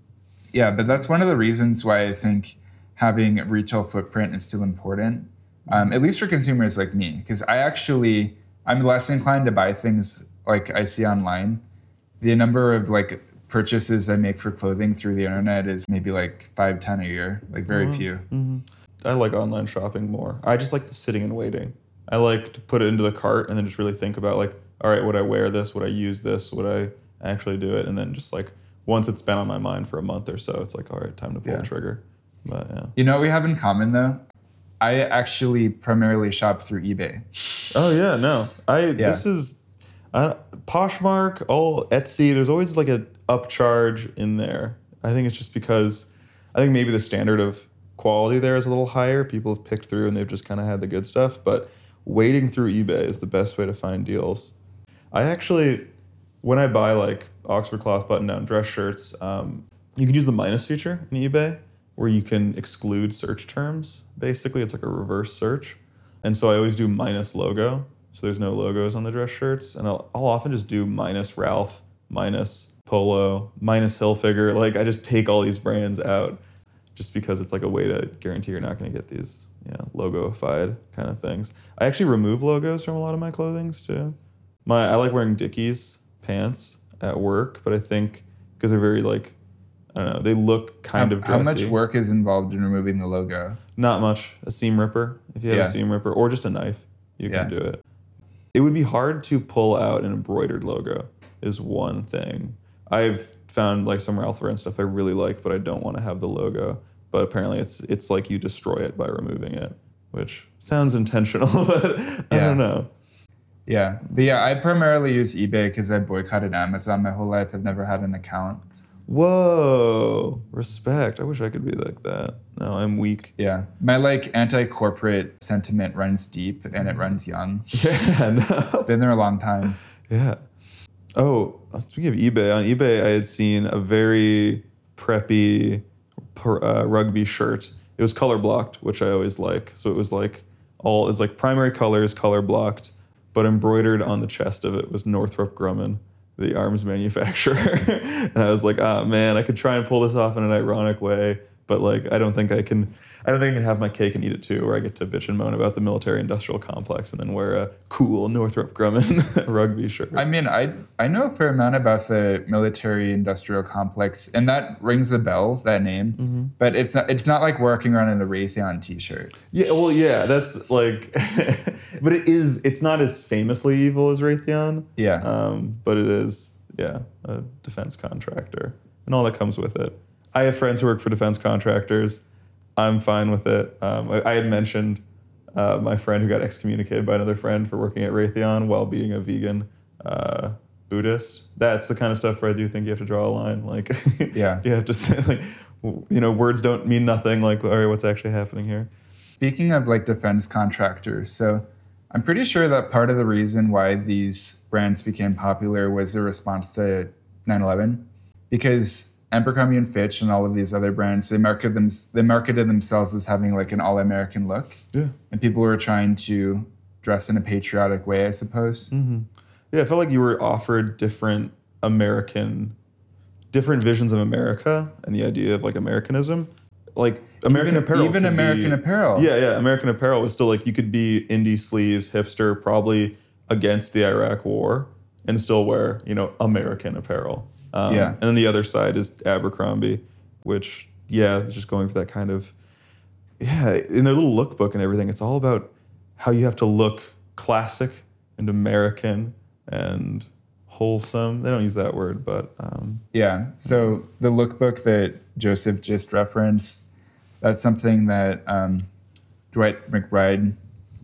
Yeah, but that's one of the reasons why I think having a retail footprint is still important, um, at least for consumers like me, because I actually I'm less inclined to buy things like I see online. The number of like purchases I make for clothing through the internet is maybe like five, ten a year, like very few. I like online shopping more. I just like the sitting and waiting. I like to put it into the cart and then just really think about like, all right, would I wear this? Would I use this? Would I actually do it? And then just like once it's been on my mind for a month or so, it's like, all right, time to pull Yeah. the trigger. But yeah. You know what we have in common though? I actually primarily shop through eBay. Oh yeah, no. I Yeah. this is I, Poshmark, all Etsy. There's always like a upcharge in there. I think it's just because I think maybe the standard of quality there is a little higher. People have picked through and they've just kind of had the good stuff. But wading through eBay is the best way to find deals. I actually, when I buy like Oxford cloth button-down dress shirts, um, you can use the minus feature in eBay where you can exclude search terms. Basically, it's like a reverse search. And so I always do minus logo. So there's no logos on the dress shirts. And I'll, I'll often just do minus Ralph, minus Polo, minus Hilfiger. Like I just take all these brands out just because it's like a way to guarantee you're not going to get these yeah, logoified kind of things. I actually remove logos from a lot of my clothings too. My I like wearing Dickies pants at work, but I think because they're very like I don't know. They look kind how, of how much work is involved in removing the logo? Not much. A seam ripper, if you have Yeah. a seam ripper, or just a knife, you Yeah. can do it. It would be hard to pull out an embroidered logo. Is one thing I've found like some Ralph Lauren stuff I really like, but I don't want to have the logo. But apparently, it's it's like you destroy it by removing it, which sounds intentional, but I Yeah. don't know. Yeah, but yeah, I primarily use eBay because I boycotted Amazon my whole life. I've never had an account. Whoa, respect. I wish I could be like that. No, I'm weak. Yeah, my like anti-corporate sentiment runs deep and it runs young. Yeah, no. It's been there a long time. Yeah. Oh, speaking of eBay, on eBay I had seen a very preppy uh, rugby shirt. It was color blocked, which I always like. So it was like all it's like primary colors, color blocked, but embroidered on the chest of it was Northrop Grumman, the arms manufacturer. and I was like, ah man, I could try and pull this off in an ironic way, but like I don't think I can. I don't think I can have my cake and eat it too, where I get to bitch and moan about the military-industrial complex and then wear a cool Northrop Grumman rugby shirt. I mean, I I know a fair amount about the military-industrial complex, and that rings a bell. That name, Mm-hmm. but it's not it's not like working around in a Raytheon T-shirt. Yeah, well, yeah, that's like, but it is. It's not as famously evil as Raytheon, Yeah, um, but it is, yeah, a defense contractor and all that comes with it. I have friends who work for defense contractors. I'm fine with it. Um, I, I had mentioned uh, my friend who got excommunicated by another friend for working at Raytheon while being a vegan uh, Buddhist. That's the kind of stuff where I do think you have to draw a line. Like, Yeah. you have to say like, you know, words don't mean nothing. Like, all right, what's actually happening here? Speaking of like defense contractors, so I'm pretty sure that part of the reason why these brands became popular was a response to 9/11, because Abercrombie and Fitch and all of these other brands they marketed them they marketed themselves as having like an all-American look, Yeah. and people were trying to dress in a patriotic way, I suppose. Mm-hmm. Yeah, I felt like you were offered different American, different visions of America and the idea of like Americanism. Like American Even- Apparel. even American be- Apparel. Yeah, yeah. American Apparel was still like you could be indie sleeves, hipster, probably against the Iraq War, and still wear you know American Apparel. Um, Yeah. And then the other side is Abercrombie, which yeah, is just going for that kind of yeah. In their little lookbook and everything, it's all about how you have to look classic and American and wholesome. They don't use that word, but um, Yeah. So the lookbook that Joseph just referenced, that's something that um, Dwight McBride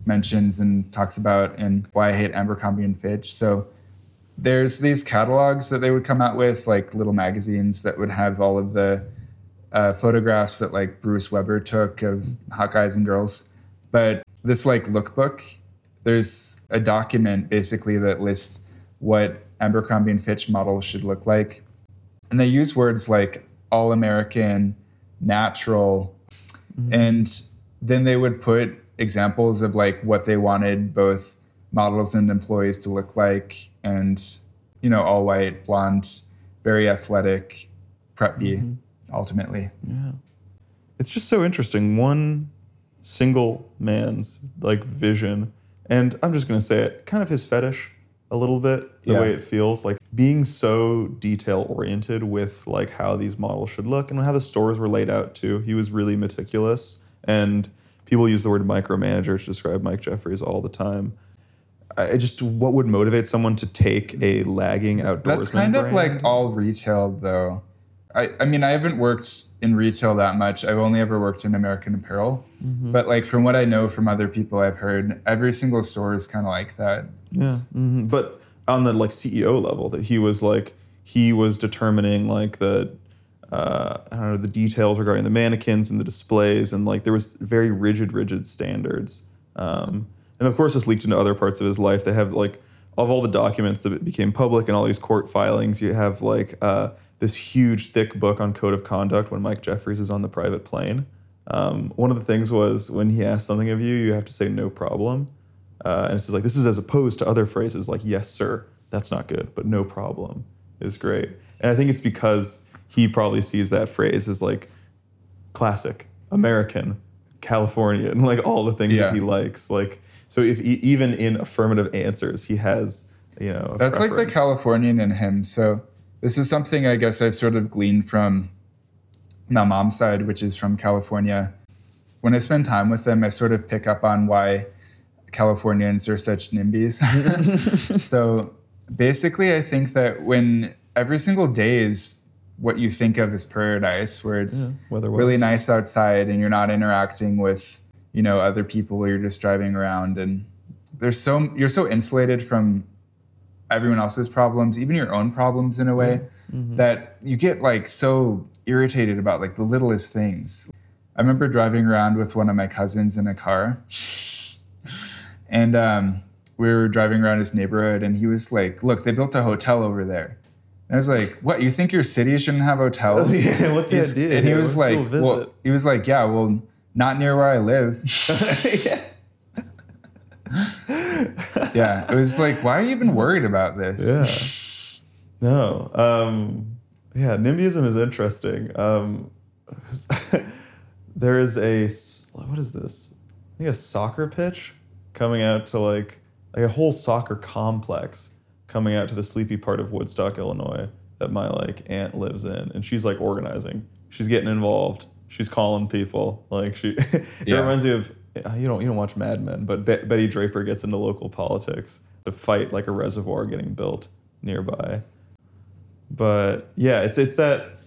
mentions and talks about in Why I Hate Abercrombie and Fitch. So there's these catalogs that they would come out with, like little magazines that would have all of the uh, photographs that like Bruce Weber took of hot guys and girls. But this like lookbook, there's a document basically that lists what Abercrombie and Fitch models should look like. And they use words like all American, natural, and then they would put examples of like what they wanted both models and employees to look like and you know all white blonde very athletic preppy mm-hmm. ultimately Yeah. It's just so interesting. One single man's like vision, and I'm just gonna say it, kind of his fetish a little bit, the Yeah. way it feels. Like being so detail oriented with like how these models should look and how the stores were laid out too. He was really meticulous. And people use the word micromanager to describe Mike Jeffries all the time. I just what would motivate someone to take a lagging outdoors? that's kind of like all retail though. I, I mean i haven't worked in retail that much. I've only ever worked in american apparel. But like from what i know from other people i've heard every single store is kind of like that. Yeah, hmm but on the like CEO level, that he was like he was determining like the uh, I don't know the details regarding the mannequins and the displays, and like there was very rigid, rigid standards. Um, and of course, this leaked into other parts of his life. They have like of all the documents that became public and all these court filings, you have like uh, this huge, thick book on code of conduct when Mike Jeffries is on the private plane. Um, one of the things was when he asks something of you, you have to say no problem. Uh, and it says like this is as opposed to other phrases like yes sir that's not good but no problem is great and i think it's because he probably sees that phrase as like classic american californian like all the things Yeah. that he likes like so if e- even in affirmative answers he has you know That's like the. Californian in him. So this is something I guess I've sort of gleaned from my mom's side, which is from California, when I spend time with them, I sort of pick up on why Californians are such NIMBYs. so basically, I think that when every single day is what you think of as paradise, where it's Yeah, really nice outside and you're not interacting with you know other people, you're just driving around and there's so you're so insulated from everyone else's problems, even your own problems in a way, Mm-hmm. that you get like so irritated about like the littlest things. I remember driving around with one of my cousins in a car, and um, we were driving around his neighborhood, and he was like, "Look, they built a hotel over there." And I was like, "What? You think your city shouldn't have hotels?" Yeah, what's the idea And he was like, "Well," he was like, "Yeah, well, not near where I live." yeah. yeah, it was like, why are you even worried about this? Yeah. No. Um, yeah, NIMBYism is interesting. Um, there is a, what is this? I think a soccer pitch coming out to like like a whole soccer complex coming out to the sleepy part of Woodstock, Illinois that my like aunt lives in, and she's like organizing. She's getting involved. She's calling people. Like she, it Yeah. reminds me of uh, you don't you don't watch Mad Men, but Be- Betty Draper gets into local politics to fight like a reservoir getting built nearby. But yeah, it's it's that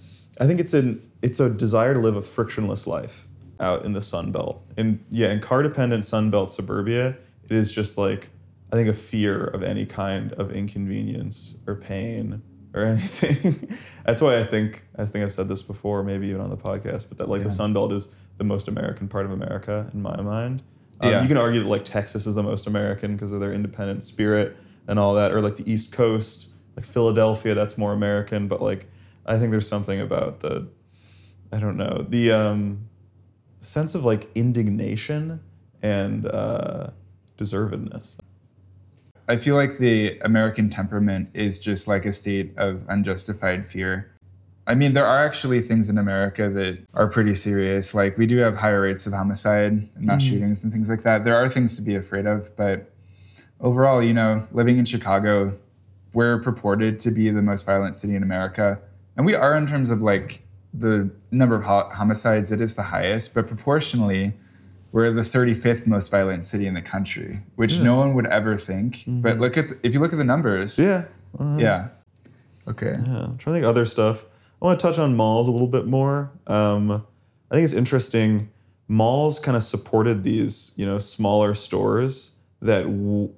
I think it's an it's a desire to live a frictionless life out in the Sun Belt. And yeah, in car dependent Sun Belt suburbia, it is just like I think a fear of any kind of inconvenience or pain or anything. That's why I think I think I've said this before, maybe even on the podcast, but that like Yeah. the Sun Belt is the most American part of America in my mind. Um, Yeah. You can argue that like Texas is the most American because of their independent spirit and all that, or like the East Coast, like Philadelphia, that's more American. But like, I think there's something about the, I don't know, the um, sense of like indignation and uh, deservedness. I feel like the American temperament is just like a state of unjustified fear. I mean, there are actually things in America that are pretty serious. Like, we do have higher rates of homicide and mass mm. shootings and things like that. There are things to be afraid of. But overall, you know, living in Chicago, we're purported to be the most violent city in America. And we are in terms of like the number of ho- homicides, it is the highest. But proportionally, we're the 35th most violent city in the country, which no one would ever think. But look at the, if you look at the numbers, Yeah. uh, yeah. Okay. Yeah, I'm trying to think of other stuff. I want to touch on malls a little bit more. Um, I think it's interesting. Malls kind of supported these, you know, smaller stores that w-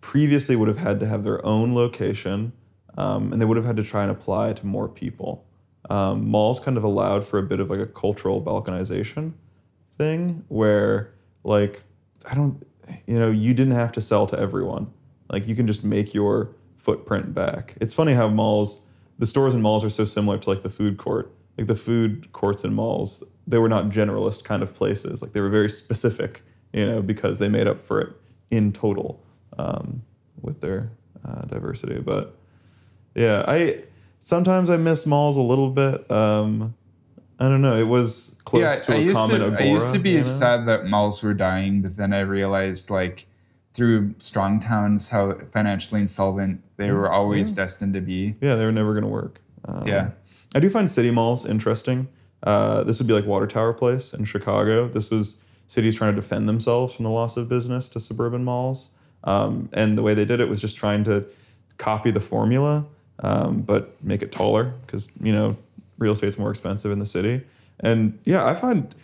previously would have had to have their own location, um, and they would have had to try and apply to more people. Um, malls kind of allowed for a bit of like a cultural balkanization thing, where like I don't, you know, you didn't have to sell to everyone. Like you can just make your footprint back. It's funny how malls, the stores and malls are so similar to like the food court. Like the food courts and malls, they were not generalist kind of places. Like they were very specific, you know, because they made up for it in total um, with their uh, diversity. But yeah, I sometimes I miss malls a little bit. Um, I don't know. It was close to I a common to, agora. I used to be you know? sad that malls were dying, but then I realized like through strong towns how financially insolvent they were always destined to be. Yeah, they were never going to work. Um, Yeah. I do find city malls interesting. Uh, this would be like Water Tower Place in Chicago. This was cities trying to defend themselves from the loss of business to suburban malls. Um, and the way they did it was just trying to copy the formula, um, but make it taller because, you know, real estate's more expensive in the city. And yeah, I find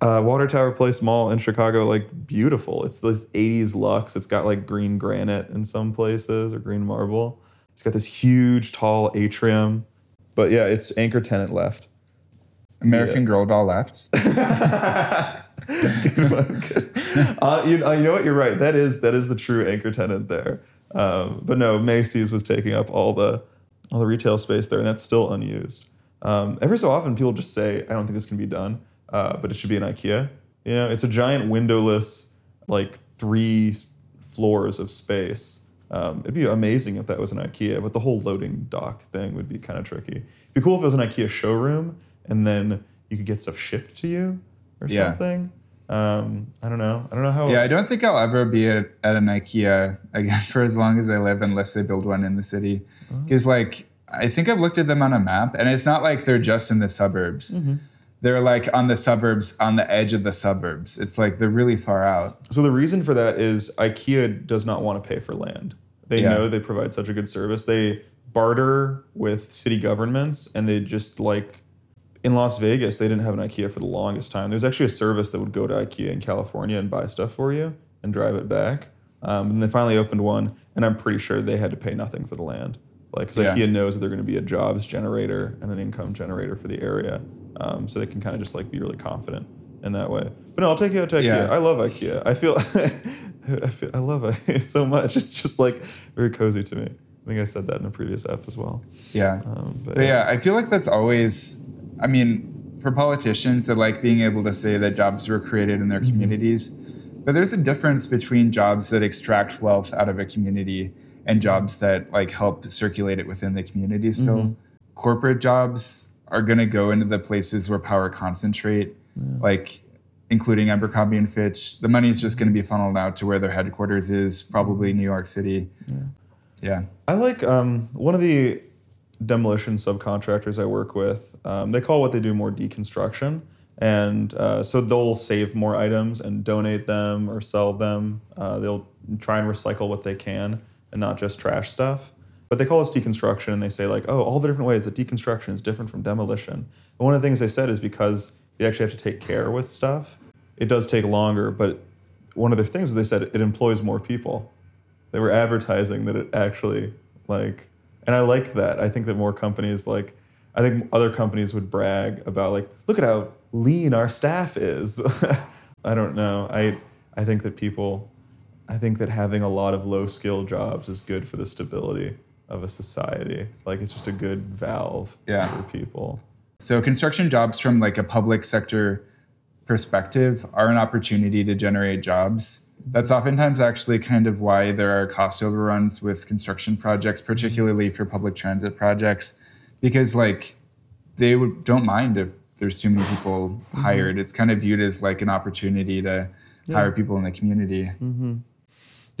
uh, Water Tower Place Mall in Chicago like beautiful. It's the 80s luxe. It's got like green granite in some places or green marble. It's got this huge, tall atrium. But yeah, it's anchor tenant left. American Girl doll left. uh, you, uh, you know what? You're right. That is that is the true anchor tenant there. Um, but no, Macy's was taking up all the all the retail space there, and that's still unused. Um, every so often, people just say, "I don't think this can be done," uh, but it should be an IKEA. You know, it's a giant windowless, like three floors of space. Um, it'd be amazing if that was an IKEA, but the whole loading dock thing would be kind of tricky. It'd be cool if it was an IKEA showroom, and then you could get stuff shipped to you or Yeah. something. Um, I don't know. I don't know how. Yeah, I don't think I'll ever be at, at an IKEA again for as long as I live, unless they build one in the city. Because, like, I think I've looked at them on a map, and it's not like they're just in the suburbs. they're like on the suburbs, on the edge of the suburbs. It's like they're really far out. So the reason for that is IKEA does not want to pay for land. They Yeah. know they provide such a good service. They barter with city governments and they just like in Las Vegas, they didn't have an IKEA for the longest time. There's actually a service that would go to IKEA in California and buy stuff for you and drive it back. Um, and they finally opened one, and I'm pretty sure they had to pay nothing for the land. Like, because Yeah. IKEA knows that they're going to be a jobs generator and an income generator for the area. Um, so they can kind of just like be really confident in that way. But no, I'll take you out to IKEA. Yeah. I love IKEA. I feel, I feel, I love it so much. It's just like very cozy to me. I think I said that in a previous app as well. Yeah. Um, but, But yeah, I feel like that's always, I mean, for politicians that like being able to say that jobs were created in their communities. But there's a difference between jobs that extract wealth out of a community and jobs that like help circulate it within the community still. Corporate jobs are going to go into the places where power concentrate, like including Abercrombie and Fitch. The money is just going to be funneled out to where their headquarters is, probably New York City. Yeah. I like um, one of the demolition subcontractors I work with. Um, they call what they do more deconstruction, and uh, so they'll save more items and donate them or sell them. Uh, they'll try and recycle what they can and not just trash stuff. But they call this deconstruction, and they say like, oh, all the different ways that deconstruction is different from demolition. And one of the things they said is because you actually have to take care with stuff. It does take longer, but one of their things they said it employs more people they were advertising that it actually like and i like that i think that more companies like i think other companies would brag about like look at how lean our staff is i don't know i i think that people i think that having a lot of low skill jobs is good for the stability of a society like it's just a good valve Yeah. for people So construction jobs from like a public sector perspective are an opportunity to generate jobs. That's oftentimes actually kind of why there are cost overruns with construction projects, mm-hmm. particularly for public transit projects, because like they would, don't mind if there's too many people mm-hmm. hired. It's kind of viewed as like an opportunity to hire people in the community. Mm-hmm.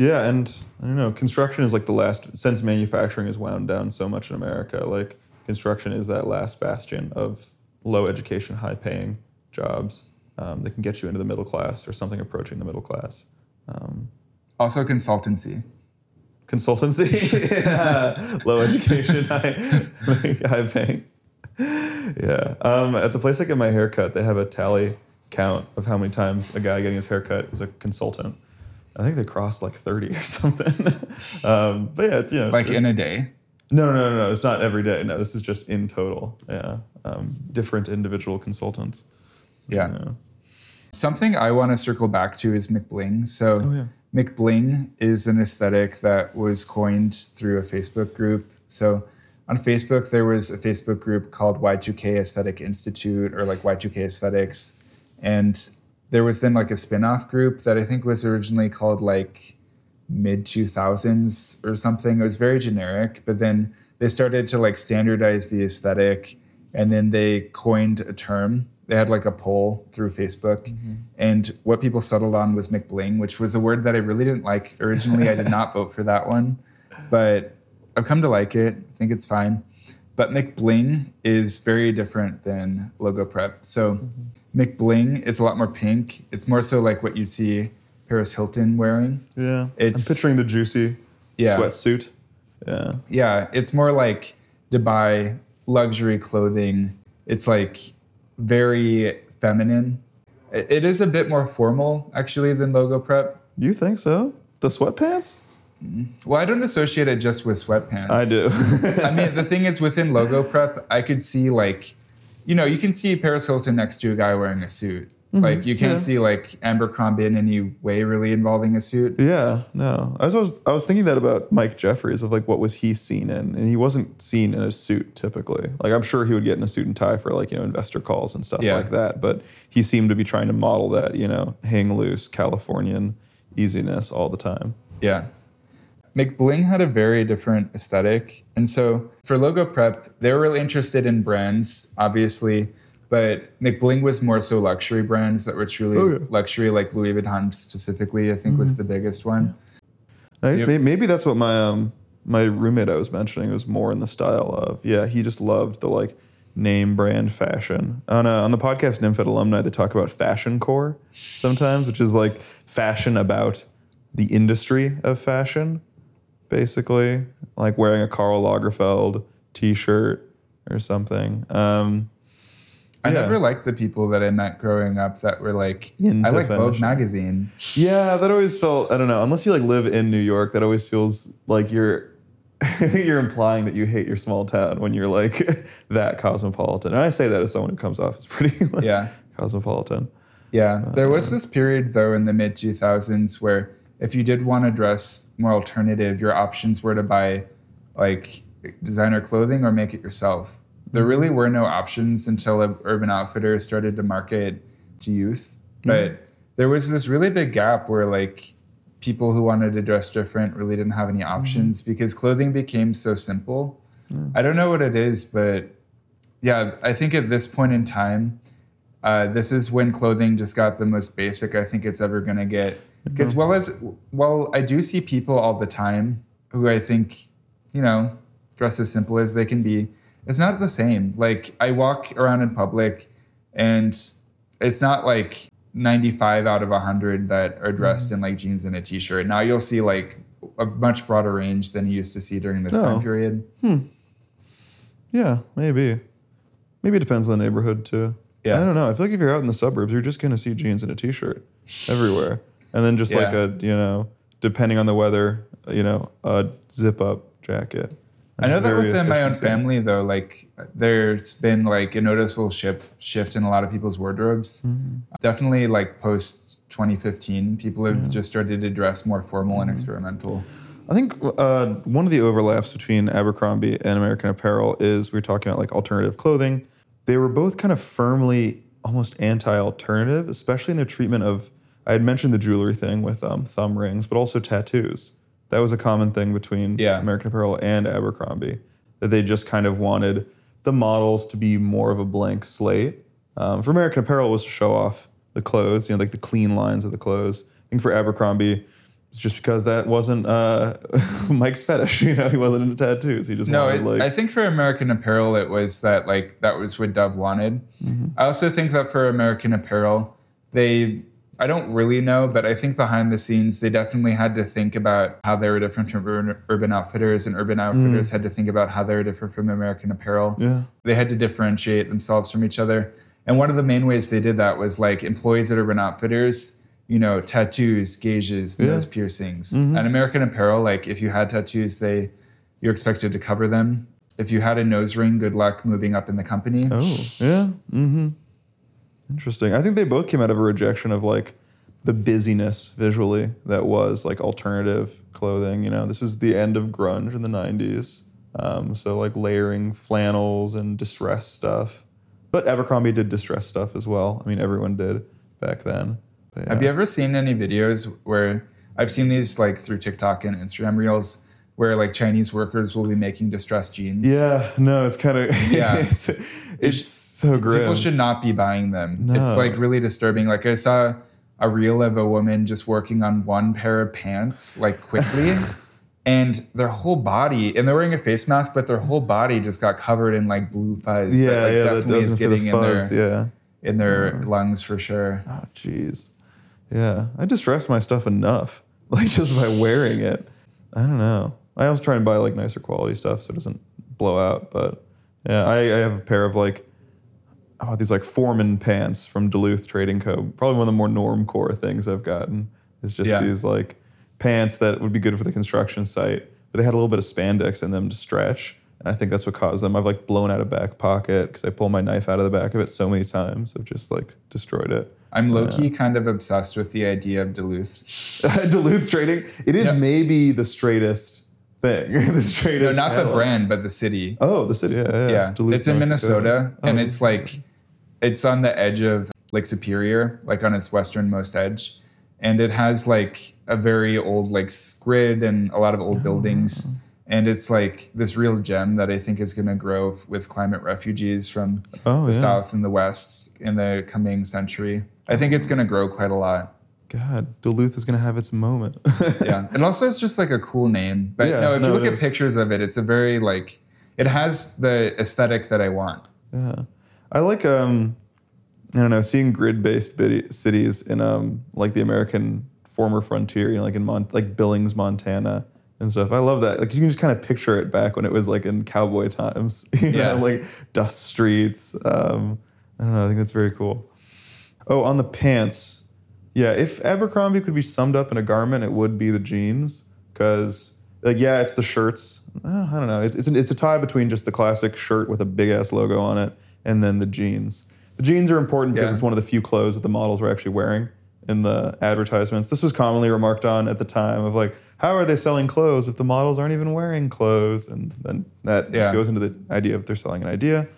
Yeah, and I don't know, construction is like the last since manufacturing is wound down so much in America, like construction is that last bastion of low education, high paying jobs um, that can get you into the middle class or something approaching the middle class. Um, Also consultancy. consultancy, yeah. low education, high, high paying. Yeah. Um, at the place I get my hair cut, they have a tally count of how many times a guy getting his hair cut is a consultant. I think they crossed like 30 or something. um, but yeah, it's, you know. Like in a day. no, no, no, no. It's not every day. No, this is just in total. Yeah. Um, different individual consultants. Yeah. Yeah. Something I want to circle back to is McBling. So Oh, yeah. McBling is an aesthetic that was coined through a Facebook group. So on Facebook, there was a Facebook group called Y2K Aesthetic Institute or like Y2K Aesthetics. And there was then like a spin-off group that I think was originally called like mid 2000s or something. It was very generic, but then they started to like standardize the aesthetic and then they coined a term. They had like a poll through Facebook, mm-hmm. and what people settled on was McBling, which was a word that I really didn't like originally. I did not vote for that one, but I've come to like it. I think it's fine. But McBling is very different than Logo Prep. So mm-hmm. McBling is a lot more pink. It's more so like what you see Paris Hilton wearing. Yeah. It's- I'm picturing the juicy Yeah. sweatsuit. Yeah. Yeah, it's more like Dubai luxury clothing. It's like very feminine. It is a bit more formal actually than Logo Prep. You think so? The sweatpants? Well, I don't associate it just with sweatpants. I do. I mean, the thing is, within Logo Prep, I could see like, you know, you can see Paris Hilton next to a guy wearing a suit. Mm-hmm. Like you can't yeah. see like Abercrombie in any way really involving a suit. Yeah, no. I was, I was I was thinking that about Mike Jeffries of like what was he seen in, and he wasn't seen in a suit typically. Like I'm sure he would get in a suit and tie for like you know investor calls and stuff Yeah. like that, but he seemed to be trying to model that you know hang loose Californian easiness all the time. Yeah. McBling had a very different aesthetic. And so for Logo Prep, they were really interested in brands, obviously, but McBling was more so luxury brands that were truly Oh, yeah. Mm-hmm. luxury, like Louis Vuitton specifically, I think was the biggest one. Nice. Maybe, maybe that's what my um my roommate I was mentioning was more in the style of yeah he just loved the like name brand fashion. On, a, on the podcast Nymphet Alumni, they talk about fashion core sometimes, which is like fashion about the industry of fashion, basically, like wearing a Karl Lagerfeld t shirt or something. Um, I Yeah. never liked the people that I met growing up that were like, Into I like Vogue magazine. Yeah, that always felt I don't know. Unless you like live in New York, that always feels like you're you're implying that you hate your small town when you're like that cosmopolitan. And I say that as someone who comes off as pretty like, Yeah. cosmopolitan. Yeah. There was this period though in the mid 2000s where if you did want to dress more alternative, your options were to buy like designer clothing or make it yourself. There really mm-hmm. were no options until Urban Outfitters started to market to youth. Mm-hmm. But there was this really big gap where like people who wanted to dress different really didn't have any mm-hmm. options because clothing became so simple. Mm. I don't know what it is, but yeah, I think at this point in time, uh, this is when clothing just got the most basic I think it's ever going to get. As well as, well, I do see people all the time who I think, you know, dress as simple as they can be. It's not the same. Like, I walk around in public and it's not like 95 out of 100 that are dressed in like jeans and a t shirt. Now you'll see like a much broader range than you used to see during this Oh. time period. Hmm. Yeah, maybe. Maybe it depends on the neighborhood too. Yeah. I don't know. I feel like if you're out in the suburbs, you're just gonna see jeans and a t-shirt everywhere, and then just like a you know, depending on the weather, you know, a zip-up jacket. I know that within my own family, though, like there's been like a noticeable shift shift in a lot of people's wardrobes. Mm-hmm. Definitely, like post 2015, people have just started to dress more formal Mm-hmm. and experimental. I think uh, one of the overlaps between Abercrombie and American Apparel is we are talking about like alternative clothing. They were both kind of firmly almost anti-alternative, especially in their treatment of. I had mentioned the jewelry thing with um, thumb rings, but also tattoos. That was a common thing between Yeah. American Apparel and Abercrombie. That they just kind of wanted the models to be more of a blank slate. Um, for American Apparel, it was to show off the clothes, you know, like the clean lines of the clothes. I think for Abercrombie, it's just because that wasn't uh, Mike's fetish. You know, he wasn't into tattoos. He just No, wanted it, like I think for American Apparel, it was that like that was what Dov wanted. Mm-hmm. I also think that for American Apparel, they I don't really know, but I think behind the scenes they definitely had to think about how they were different from Urban, Outfitters, and Urban Outfitters had to think about how they were different from American Apparel. Mm. yeah, They had to differentiate themselves from each other. And one of the main ways they did that was like employees at Urban Outfitters, you know, tattoos, gauges, Yeah. Mm-hmm. nose piercings. At American Apparel, like if you had tattoos, they you're expected to cover them. If you had a nose ring, good luck moving up in the company. Oh, yeah. Mm-hmm. Interesting. I think they both came out of a rejection of like the busyness visually that was like alternative clothing. You know, this is the end of grunge in the 90s. Um, so like layering flannels and distress stuff. But Abercrombie did distress stuff as well. I mean, everyone did back then. But Have you ever seen any videos where I've seen these like through TikTok and Instagram reels where like Chinese workers will be making distressed jeans? Yeah, no, it's kind of Yeah. it's, it's so grim. People should not be buying them. No. It's like really disturbing. Like I saw a reel of a woman just working on one pair of pants like quickly and their whole body and they're wearing a face mask but their whole body just got covered in like blue fuzz yeah, that like yeah, that definitely is doesn't see the getting in their yeah. in their lungs for sure. Oh, jeez. Yeah, I distress my stuff enough, like just by wearing it. I don't know. I also try and buy like nicer quality stuff so it doesn't blow out. But yeah, I, I have a pair of like oh these like Foreman pants from Duluth Trading Co. Probably one of the more norm core things I've gotten is just Yeah. these like pants that would be good for the construction site, but they had a little bit of spandex in them to stretch. And I think that's what caused them. I've like blown out a back pocket because I pulled my knife out of the back of it so many times. I've just like destroyed it. I'm low key kind of obsessed with the idea of Duluth. Duluth Trading. It is Yeah. maybe the straightest thing. the No, straightest. not the brand, but the city. Oh, the city. Yeah, yeah. Yeah, Duluth, it's in North Minnesota, Dakota. and Oh, it's like it's on the edge of Lake Superior, like on its westernmost edge, and it has like a very old like grid and a lot of old oh, buildings, and it's like this real gem that I think is going to grow with climate refugees from Oh, the yeah. south and the west in the coming century. I think it's going to grow quite a lot. God, Duluth is gonna have its moment. Yeah, and also it's just like a cool name. But Yeah, no, if no, you look at is. pictures of it, it's a very like it has the aesthetic that I want. Yeah, I like um, I don't know, seeing grid-based bidi- cities in um like the American former frontier, you know, like in Mon- like Billings, Montana. And stuff. I love that. Like you can just kind of picture it back when it was like in cowboy times. You Yeah. know, like dust streets. Um, I don't know. I think that's very cool. Oh, on the pants. Yeah, if Abercrombie could be summed up in a garment, it would be the jeans. Because, like, yeah, it's the shirts. Uh, I don't know. It's, it's, an, it's a tie between just the classic shirt with a big ass logo on it and then the jeans. The jeans are important because Yeah. it's one of the few clothes that the models were actually wearing in the advertisements. This was commonly remarked on at the time of like, how are they selling clothes if the models aren't even wearing clothes? And then that just goes into the idea of they're selling an idea.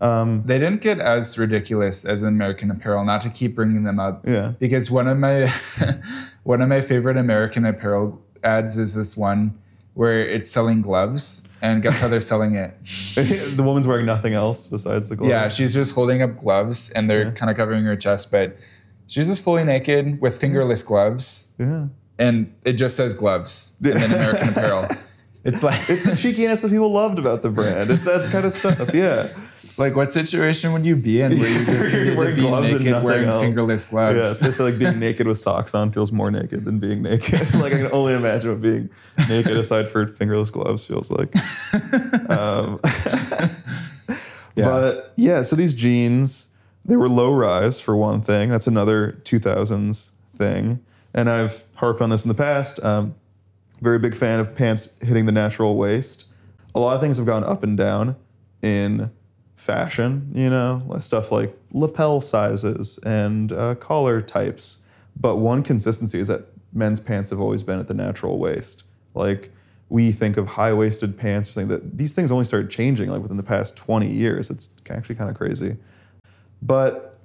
Um, They didn't get as ridiculous as American Apparel, not to keep bringing them up. Yeah. Because one of my one of my favorite American Apparel ads is this one where it's selling gloves, and guess how they're selling it? the woman's wearing nothing else besides the gloves. Yeah, she's just holding up gloves, and they're kind of covering her chest, but she's just fully naked with fingerless gloves, yeah. and it just says gloves and then American Apparel. It's like It's the cheekiness that people loved about the brand. It's that kind of stuff. Yeah. Like, what situation would you be in where you just needed to be naked wearing else. fingerless gloves? Yeah, so it's like being naked with socks on feels more naked than being naked. like I can only imagine what being naked aside for fingerless gloves feels like. Um, Yeah. But yeah, so these jeans, they were low rise for one thing. That's another 2000s thing. And I've harped on this in the past. Um, very big fan of pants hitting the natural waist. A lot of things have gone up and down in fashion, you know, stuff like lapel sizes and uh, collar types. But one consistency is that men's pants have always been at the natural waist. Like we think of high waisted pants or something that these things only started changing like within the past 20 years. It's actually kind of crazy. But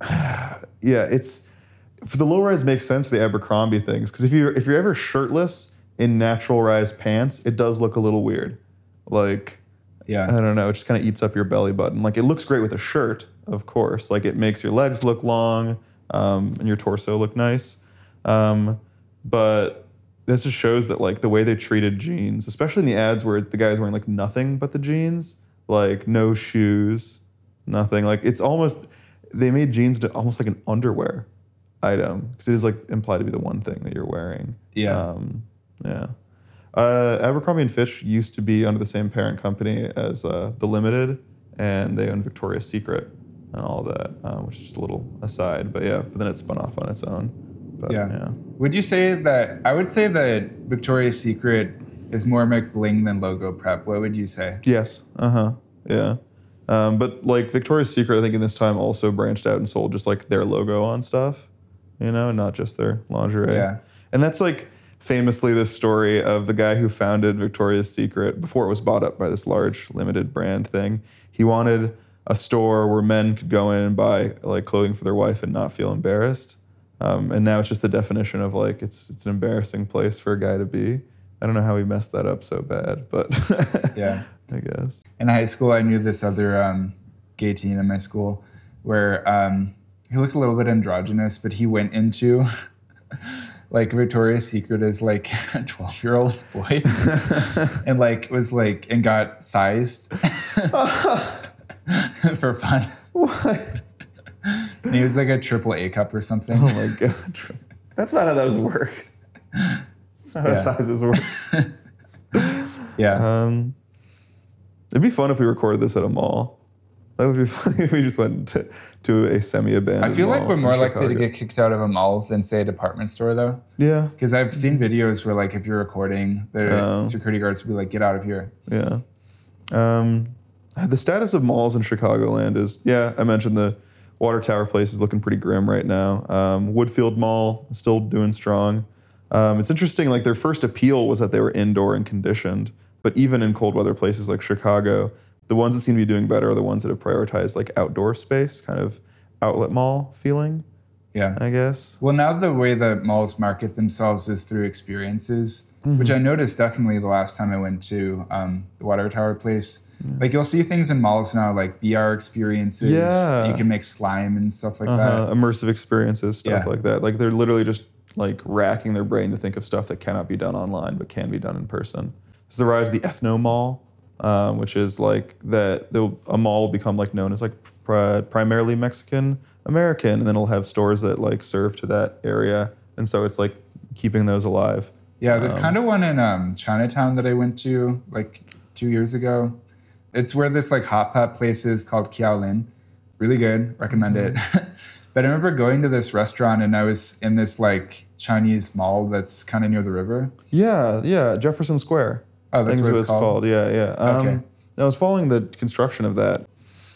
yeah, it's for the low rise makes sense for the Abercrombie things because if you if you're ever shirtless in natural rise pants, it does look a little weird. Like yeah. I don't know, it just kind of eats up your belly button. Like it looks great with a shirt, of course. Like it makes your legs look long um, and your torso look nice. Um, but this just shows that like the way they treated jeans, especially in the ads where the guy's wearing like nothing but the jeans, like no shoes, nothing. Like it's almost they made jeans to almost like an underwear item because it is like implied to be the one thing that you're wearing. Yeah. Um, yeah. Uh, Abercrombie and Fitch used to be under the same parent company as uh, The Limited, and they own Victoria's Secret and all that, um, which is just a little aside. But yeah, but then it spun off on its own. But, Yeah. yeah. Would you say that I would say that Victoria's Secret is more McBling than Logo Prep? What would you say? Yes. Uh huh. Yeah. Um, but like Victoria's Secret, I think in this time also branched out and sold just like their logo on stuff, you know, not just their lingerie. Yeah. And that's like famously the story of the guy who founded Victoria's Secret before it was bought up by this large limited brand thing. He wanted a store where men could go in and buy like clothing for their wife and not feel embarrassed. Um, and now it's just the definition of like it's it's an embarrassing place for a guy to be. I don't know how he messed that up so bad, but Yeah. I guess. In high school, I knew this other um, gay teen in my school where um, he looked a little bit androgynous, but he went into like Victoria's Secret as like a 12 year old boy and like was like and got sized for fun. What? And he was like a triple A cup or something. Oh my god. That's not how those work. That's not how Yeah. sizes work. Yeah. Um, it'd be fun if we recorded this at a mall. That would be funny if we just went to, to a semi-abandoned. I feel like we're more likely to get kicked out of a mall than say a department store though. Yeah, Because I've seen videos where like if you're recording, the security guards will be like, get out of here. yeah. Um, the status of malls in Chicagoland is yeah. I mentioned the Water Tower place is looking pretty grim right now. Um, Woodfield Mall is still doing strong. Um, it's interesting. Like their first appeal was that they were indoor and conditioned, but even in cold weather places like Chicago, the ones that seem to be doing better are the ones that have prioritized like outdoor space, kind of outlet mall feeling. Yeah. I guess. Well, now the way that malls market themselves is through experiences, Mm-hmm. which I noticed definitely the last time I went to um, the Water Tower place. Like you'll see things in malls now, like VR experiences. Yeah. You can make slime and stuff like uh-huh, that. immersive experiences, stuff Yeah. like that. Like they're literally just like racking their brain to think of stuff that cannot be done online but can be done in person. It's the rise of the ethno mall, um, which is like that the, a mall will become like known as like pri- primarily Mexican American, and then it'll have stores that like serve to that area, and so it's like keeping those alive. Yeah, there's Um, kind of one in um, Chinatown that I went to like two years ago. It's where this like hot pot place is called Qiao Lin. Really good, recommend it. Mm-hmm. but I remember going to this restaurant and I was in this like Chinese mall that's kind of near the river. Yeah, yeah, Jefferson Square. Oh, I that's what what it's it's called. called. Yeah, yeah. Um, Okay. I was following the construction of that.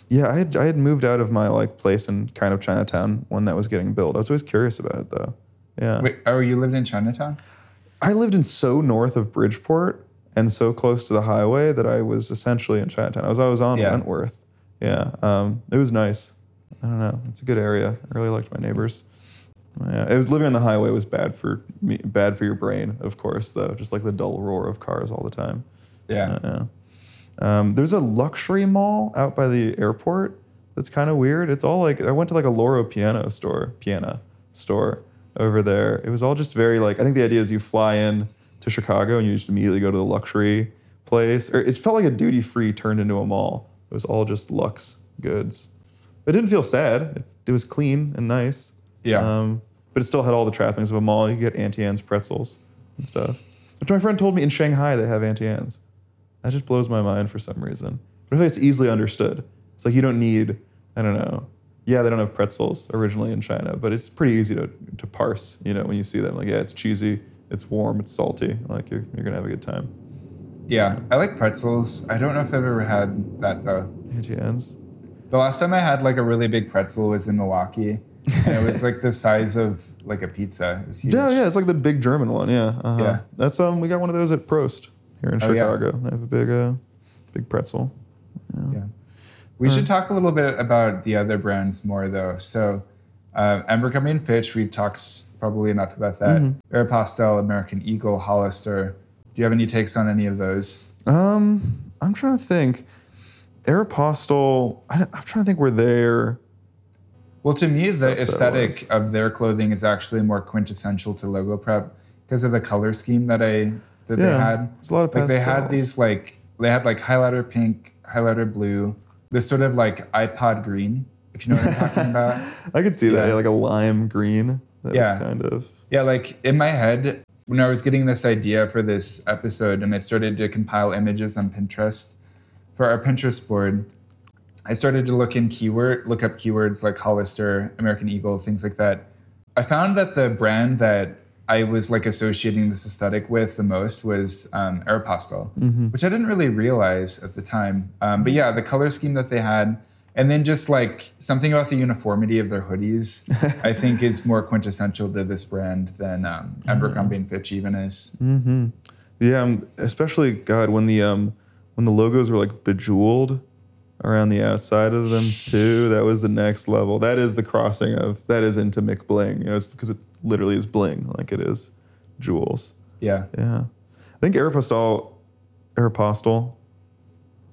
Yeah, I had I had moved out of my like place in kind of Chinatown when that was getting built. I was always curious about it though. Yeah. Wait, oh, you lived in Chinatown? I lived in so north of Bridgeport and so close to the highway that I was essentially in Chinatown. I was I was on Yeah. Wentworth. Yeah. Um, it was nice. I don't know. It's a good area. I really liked my neighbors. Yeah, it was living on the highway was bad for me, bad for your brain, of course, though. Just like the dull roar of cars all the time. Yeah. Yeah. Um, there's a luxury mall out by the airport that's kind of weird. It's all like I went to like a Loro Piana store, Piana store over there. It was all just very like I think the idea is you fly in to Chicago and you just immediately go to the luxury place. Or it felt like a duty free turned into a mall. It was all just luxe goods. It didn't feel sad. It, it was clean and nice. Yeah. Um, but it still had all the trappings of a mall. You get Auntie Anne's pretzels and stuff. Which my friend told me in Shanghai they have Auntie Anne's. That just blows my mind for some reason. But I think it's easily understood. It's like you don't need, I don't know. Yeah, they don't have pretzels originally in China, but it's pretty easy to, to parse, you know, when you see them. Like, yeah, it's cheesy, it's warm, it's salty. Like, you're, you're going to have a good time. yeah. I like pretzels. I don't know if I've ever had that though. Auntie Anne's. The last time I had like a really big pretzel was in Milwaukee. it was like the size of like a pizza. It was huge. Yeah, yeah, it's like the big German one. Yeah, uh-huh. Yeah. That's um, we got one of those at Prost here in Oh, yeah. Chicago. They have a big, uh, big pretzel. Yeah. We should talk a little bit about the other brands more, though. So, uh, Abercrombie and Fitch, we've talked probably enough about that. Mm-hmm. Aeropostale, American Eagle, Hollister. Do you have any takes on any of those? Um, I'm trying to think. Aeropostale. I, I'm trying to think where they're. Well, to me, the aesthetic of their clothing is actually more quintessential to Logo Prep because of the color scheme that I that they Yeah, had. there's a lot of like they had these like they had like highlighter pink, highlighter blue, this sort of like iPod green, if you know what I'm talking about. I could see that Yeah. yeah, like a lime green. That Yeah. was kind of. Yeah, like in my head, when I was getting this idea for this episode and I started to compile images on Pinterest for our Pinterest board, I started to look in keyword, look up keywords like Hollister, American Eagle, things like that. I found that the brand that I was like associating this aesthetic with the most was um, Aeropostale, which I didn't really realize at the time. Um, but yeah, the color scheme that they had, and then just like something about the uniformity of their hoodies, I think is more quintessential to this brand than um, Abercrombie and Fitch even is. Mm-hmm. Yeah, um, especially God when the um when the logos were like bejeweled around the outside of them too. That was the next level. That is the crossing of that is into McBling. You know, it's because it literally is bling like it is jewels. Yeah, Yeah, I think Aeropostale, Aeropostale.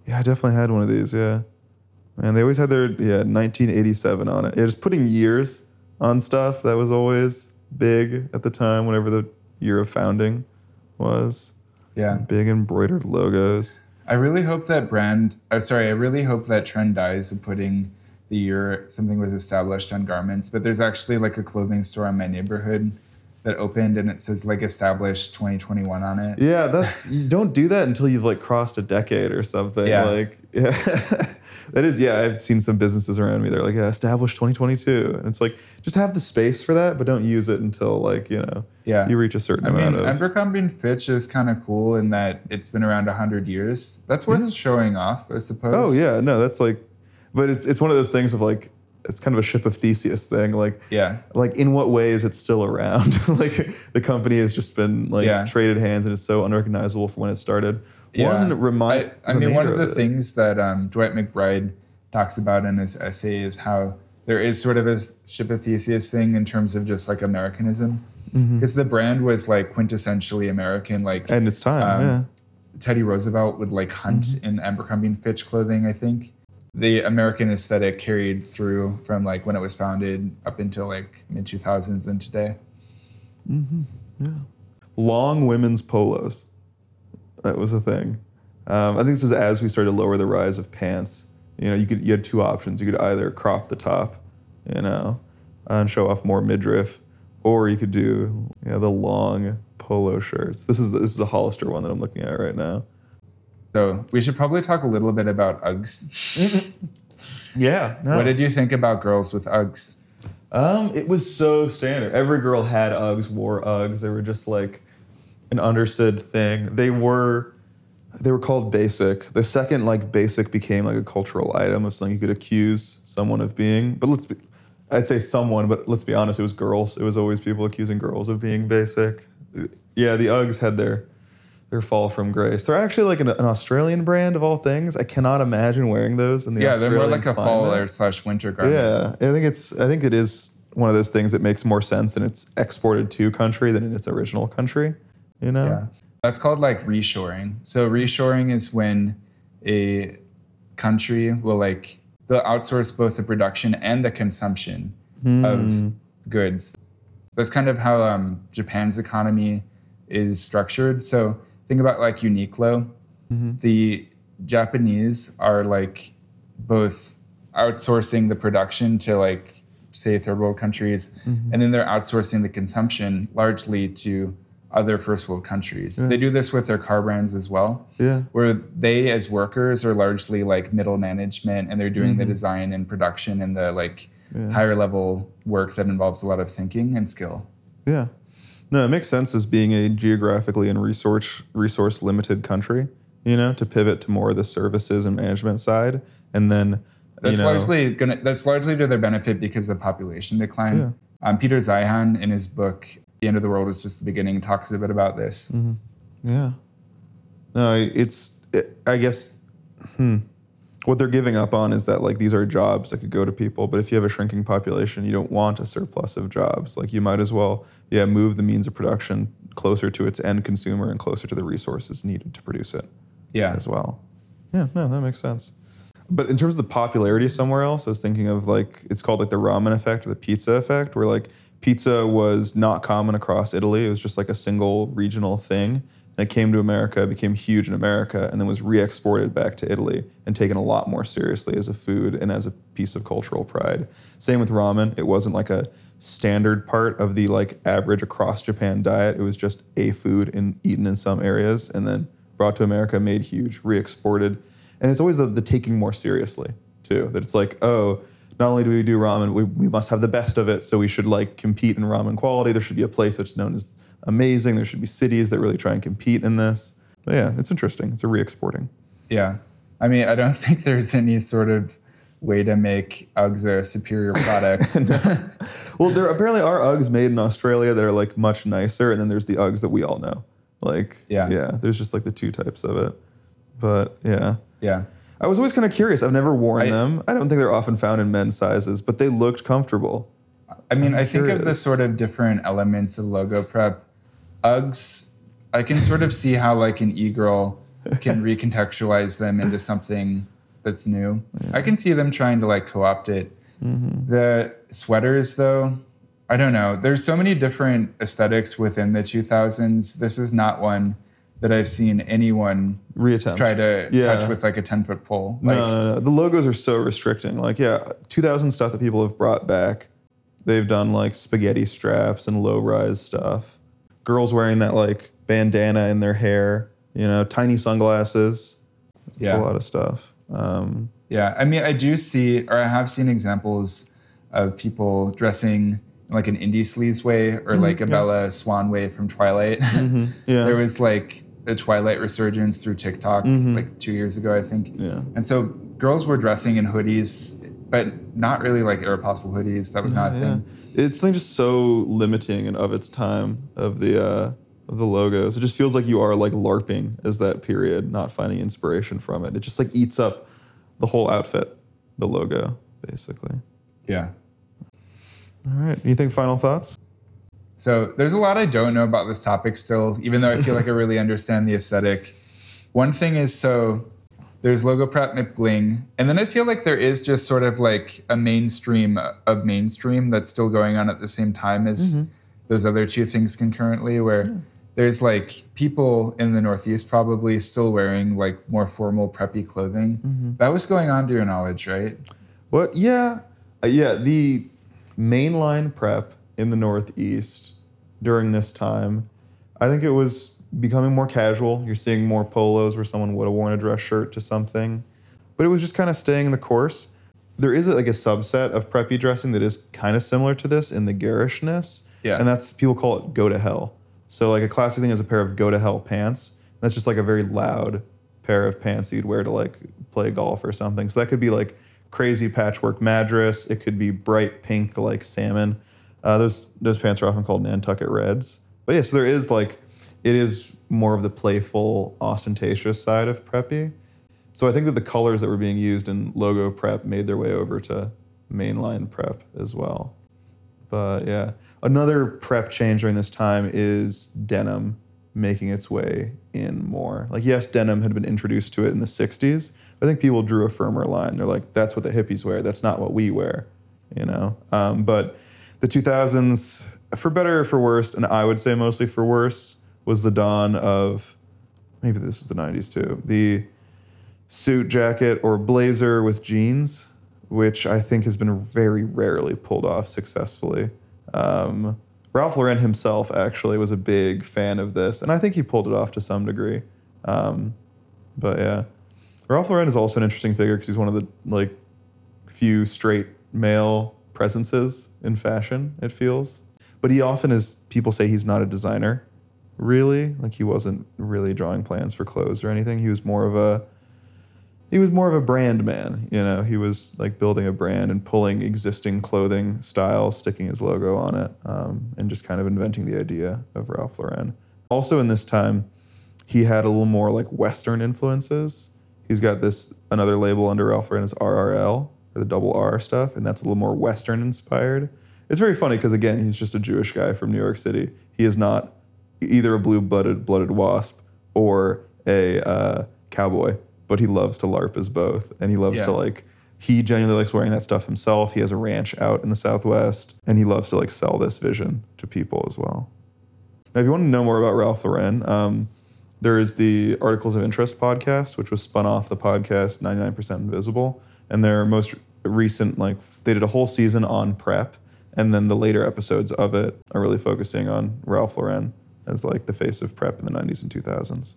Yeah, I definitely had one of these. Yeah, man, they always had their yeah 1987 on it. Yeah, just putting years on stuff that was always big at the time. Whenever the year of founding was, yeah. big embroidered logos. I really hope that brand. Oh, sorry. I really hope that trend dies of putting the year something was established on garments. But there's actually like a clothing store in my neighborhood that opened and it says like established 2021 on it. Yeah, that's you don't do that until you've like crossed a decade or something. Yeah. Like yeah. that is yeah, I've seen some businesses around me. They're like, yeah, established 2022. And it's like just have the space for that, but don't use it until like, you know, Yeah. you reach a certain I amount mean, of Abercrombie and Fitch is kind of cool in that it's been around 100 years. That's worth showing off, I suppose. Oh yeah, no, that's like but it's it's one of those things of like it's kind of a ship of Theseus thing. Like Yeah. like in what way is it still around? like the company has just been like Yeah. traded hands and it's so unrecognizable from when it started. Yeah. One remind I, I mean, one of the things that um, Dwight McBride talks about in his essay is how there is sort of a ship of Theseus thing in terms of just like Americanism. Because the brand was like quintessentially American. Like and it's time, um, yeah. Teddy Roosevelt would like hunt in Abercrombie and Fitch clothing, I think. The American aesthetic carried through from like when it was founded up until like mid 2000s and today. Mm-hmm. Yeah. Long women's polos. That was a thing. Um, I think this was as we started to lower the rise of pants. You know, you could you had two options. You could either crop the top, you know, and show off more midriff, or you could do you know, the long polo shirts. This is this is a Hollister one that I'm looking at right now. So we should probably talk a little bit about Uggs. Yeah. What did you think about girls with Uggs? Um, it was so standard. Every girl had Uggs, wore Uggs. They were just like an understood thing. They were they were called basic. The second like basic became like a cultural item of something you could accuse someone of being. But let's be I'd say someone, but let's be honest, it was girls. It was always people accusing girls of being basic. Yeah, the Uggs had their their fall from grace. They're actually like an, an Australian brand of all things. I cannot imagine wearing those in the Yeah, they're more like a fall or slash winter garment. Yeah, I think it's. I think it is one of those things that makes more sense in its exported to country than in its original country. You know. Yeah. That's called like reshoring. So reshoring is when a country will like they'll outsource both the production and the consumption of goods. That's kind of how um, Japan's economy is structured. So think about like Uniqlo. Mm-hmm. The Japanese are like both outsourcing the production to like say third world countries, mm-hmm. and then they're outsourcing the consumption largely to other first world countries. They do this with their car brands as well Yeah. where they as workers are largely like middle management and they're doing the mm-hmm. design and production and the like higher level work that involves a lot of thinking and skill. Yeah. No, it makes sense as being a geographically and resource resource limited country. You know, to pivot to more of the services and management side, and then you That's know, largely gonna that's largely to their benefit because of population decline. Yeah. Um, Peter Zeihan in his book The End of the World was just the beginning talks a bit about this. Mm-hmm. Yeah. No, it's. It, I guess. Hmm. What they're giving up on is that like these are jobs that could go to people, but if you have a shrinking population, you don't want a surplus of jobs. Like you might as well, yeah, move the means of production closer to its end consumer and closer to the resources needed to produce it Yeah. as well. Yeah, no, that makes sense. But in terms of the popularity somewhere else, I was thinking of like it's called like the ramen effect or the pizza effect, where like pizza was not common across Italy. It was just like a single regional thing. It came to America, became huge in America, and then was re-exported back to Italy and taken a lot more seriously as a food and as a piece of cultural pride. Same with ramen. It wasn't like a standard part of the like average across Japan diet. It was just a food and eaten in some areas and then brought to America, made huge, re-exported. And it's always the, the taking more seriously too. That it's like, oh, not only do we do ramen, we, we must have the best of it. So we should like compete in ramen quality. There should be a place that's known as amazing. There should be cities that really try and compete in this. But yeah, it's interesting. It's a re-exporting. Yeah. I mean, I don't think there's any sort of way to make Uggs a superior product. Well, there apparently are Uggs made in Australia that are like much nicer, and then there's the Uggs that we all know. Like, Yeah. yeah. There's just like the two types of it. But yeah, yeah. I was always kind of curious. I've never worn I- them. I don't think they're often found in men's sizes, but they looked comfortable. I mean, I think of the sort of different elements of logo prep. Uggs, I can sort of see how like an e-girl can recontextualize them into something that's new. I can see them trying to like co-opt it. Mm-hmm. The sweaters though, I don't know. There's so many different aesthetics within the 2000s. This is not one that I've seen anyone Reattempt. try to Yeah. touch with like a 10 foot pole. Like, no, no, no. The logos are so restricting. Like, yeah, 2000 stuff that people have brought back. They've done like spaghetti straps and low rise stuff. Girls wearing that like bandana in their hair, you know, tiny sunglasses. It's Yeah. a lot of stuff. Um, Yeah, I mean, I do see, or I have seen examples of people dressing like an indie sleaze way, or like a Bella Swan way from Twilight. yeah. there was like the Twilight resurgence through TikTok like two years ago, I think. yeah. And so girls were dressing in hoodies, but not really like Aeropostale hoodies. That was not a Yeah. thing. It's like just so limiting and of its time of the uh, of the logos. It just feels like you are like LARPing as that period, not finding inspiration from it. It just like eats up the whole outfit, the logo, basically. Yeah. All right. Anything final thoughts? So there's a lot I don't know about this topic still, even though I feel like I really understand the aesthetic. One thing is so there's logo prep McBling, and then I feel like there is just sort of like a mainstream of mainstream that's still going on at the same time as those other two things concurrently, where there's like people in the Northeast probably still wearing like more formal preppy clothing. That was going on to your knowledge, right? What? Yeah, uh, yeah. The mainline prep in the Northeast during this time, I think it was becoming more casual. You're seeing more polos where someone would have worn a dress shirt to something, but it was just kind of staying the course. There is like a subset of preppy dressing that is kind of similar to this in the garishness, Yeah. and that's people call it go to hell. So like a classic thing is a pair of go to hell pants. That's just like a very loud pair of pants that you'd wear to like play golf or something. So that could be like crazy patchwork madras. It could be bright pink like salmon. Uh, those those pants are often called Nantucket Reds. But yeah, so there is like it is more of the playful, ostentatious side of preppy. So I think that the colors that were being used in logo prep made their way over to mainline prep as well. But yeah, another prep change during this time is denim making its way in more. Like yes, denim had been introduced to it in the 60s. But I think people drew a firmer line. They're like, that's what the hippies wear. That's not what we wear, you know. Um, but the 2000s, for better or for worse, and I would say mostly for worse, was the dawn of maybe this was the 90s too. The suit jacket or blazer with jeans, which I think has been very rarely pulled off successfully. Um, Ralph Lauren himself actually was a big fan of this, and I think he pulled it off to some degree. Um, but yeah, Ralph Lauren is also an interesting figure because he's one of the like few straight male presences in fashion. It feels, but he often is. People say he's not a designer, really. Like he wasn't really drawing plans for clothes or anything. He was more of a he was more of a brand man. You know, he was like building a brand and pulling existing clothing styles, sticking his logo on it, um, and just kind of inventing the idea of Ralph Lauren. Also, in this time, he had a little more like Western influences. He's got this another label under Ralph Lauren is RRL the double R stuff, and that's a little more Western inspired. It's very funny because again, he's just a Jewish guy from New York City. He is not either a blue-blooded blooded wasp or a uh, cowboy, but he loves to LARP as both, and he loves to like. He genuinely likes wearing that stuff himself. He has a ranch out in the Southwest, and he loves to like sell this vision to people as well. Now, if you want to know more about Ralph Lauren, um, there is the Articles of Interest podcast, which was spun off the podcast 99% Invisible. And their most recent, like, they did a whole season on prep. And then the later episodes of it are really focusing on Ralph Lauren as, like, the face of prep in the 90s and 2000s.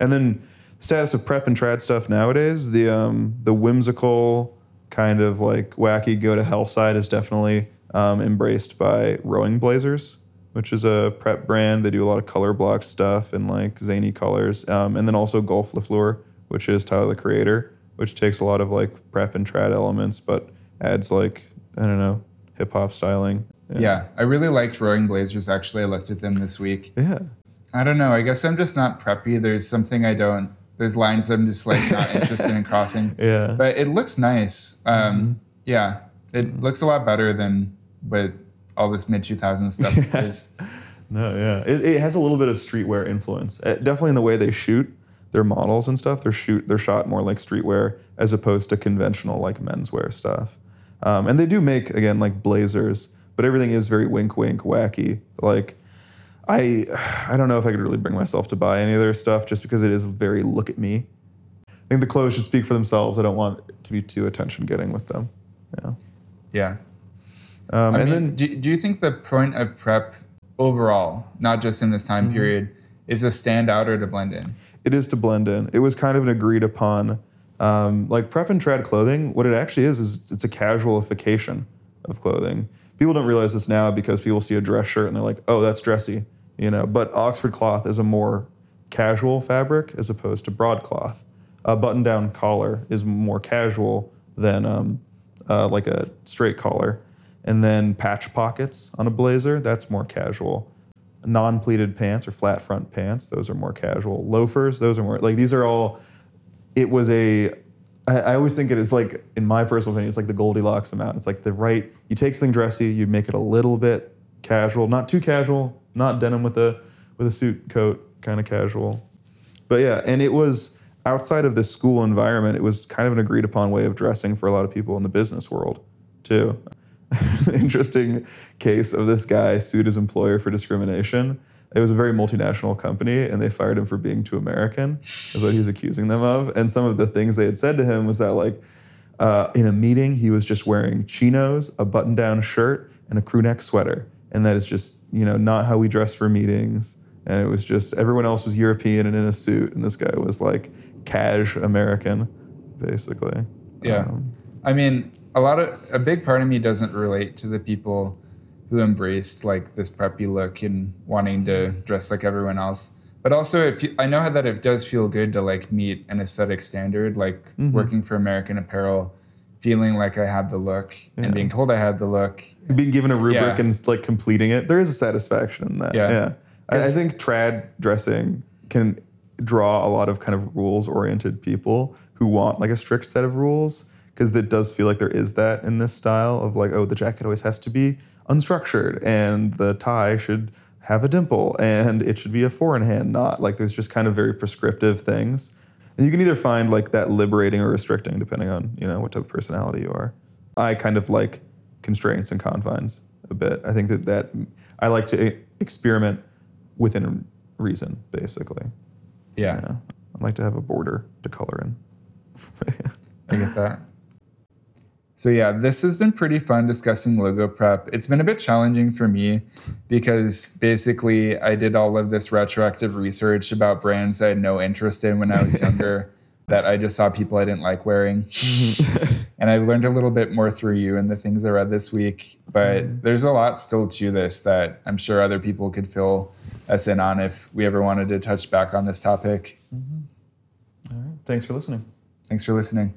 And then the status of prep and trad stuff nowadays, the um, the whimsical kind of like wacky go to hell side is definitely um, embraced by Rowing Blazers, which is a prep brand. They do a lot of color block stuff and like zany colors, um, and then also Golf le Fleur, which is Tyler the Creator, which takes a lot of like prep and trad elements, but adds like I don't know hip hop styling. Yeah. I really liked Rowing Blazers. Actually, I looked at them this week. yeah. I don't know. I guess I'm just not preppy. There's something I don't. There's lines I'm just like not interested in crossing. Yeah. But it looks nice. Um, Yeah, it looks a lot better than what all this mid 2000s stuff is. No, yeah, it, it has a little bit of streetwear influence. Uh, definitely in the way they shoot their models and stuff. They're shoot they're shot more like streetwear as opposed to conventional like menswear stuff. Um, and they do make again like blazers, but everything is very wink wink wacky. Like I I don't know if I could really bring myself to buy any of their stuff just because it is very look at me. I think the clothes should speak for themselves. I don't want it to be too attention getting with them. Yeah. Yeah. Um, and mean, then do, do you think the point of prep overall, not just in this time Mm-hmm. period, is to stand out or to blend in? It is to blend in. It was kind of an agreed upon, um, like prep and trad clothing. What it actually is is it's a casualification of clothing. People don't realize this now because people see a dress shirt and they're like, "Oh, that's dressy," you know. But Oxford cloth is a more casual fabric as opposed to broadcloth. A button-down collar is more casual than um, uh, like a straight collar, and then patch pockets on a blazer that's more casual non-pleated pants or flat front pants those are more casual. Loafers those are more like these are all it was a I, always think it is like in my personal opinion it's like the goldilocks amount it's like the right you take something dressy you make it a little bit casual not too casual not denim with a with a suit coat kind of casual. But yeah and it was outside of the school environment it was kind of an agreed upon way of dressing for a lot of people in the business world too interesting case of this guy sued his employer for discrimination it was a very multinational company, and they fired him for being too American, is what he was accusing them of. And some of the things they had said to him was that like uh, in a meeting he was just wearing chinos, a button-down shirt, and a crew neck sweater, and that is just you know not how we dress for meetings. And it was just everyone else was European and in a suit, and this guy was like cash American, basically. Yeah. Um, I mean, a lot of a big part of me doesn't relate to the people who embraced like this preppy look and wanting to dress like everyone else. But also, if you, I know that it does feel good to like meet an aesthetic standard, like Mm-hmm. working for American Apparel, feeling like I had the look Yeah. and being told I had the look. being given a rubric Yeah. and like completing it, there is a satisfaction in that. Yeah. Yeah. I, I think trad dressing can draw a lot of kind of rules oriented people who want like a strict set of rules because it does feel like there is that in this style of like, oh, the jacket always has to be unstructured and the tie should have a dimple and it should be a four in hand knot. Like there's just kind of very prescriptive things. And you can either find like that liberating or restricting depending on, you know, what type of personality you are. I kind of like constraints and confines a bit. I think that that I like to experiment within reason, basically. Yeah, Yeah. I like to have a border to color in. I get that. So yeah, this has been pretty fun discussing logo prep. It's been a bit challenging for me because basically I did all of this retroactive research about brands I had no interest in when I was younger that I just saw people I didn't like wearing. Mm-hmm. and I've learned a little bit more through you and the things I read this week. But mm-hmm. there's a lot still to this that I'm sure other people could fill us in on if we ever wanted to touch back on this topic. Mm-hmm. All right. Thanks for listening. Thanks for listening.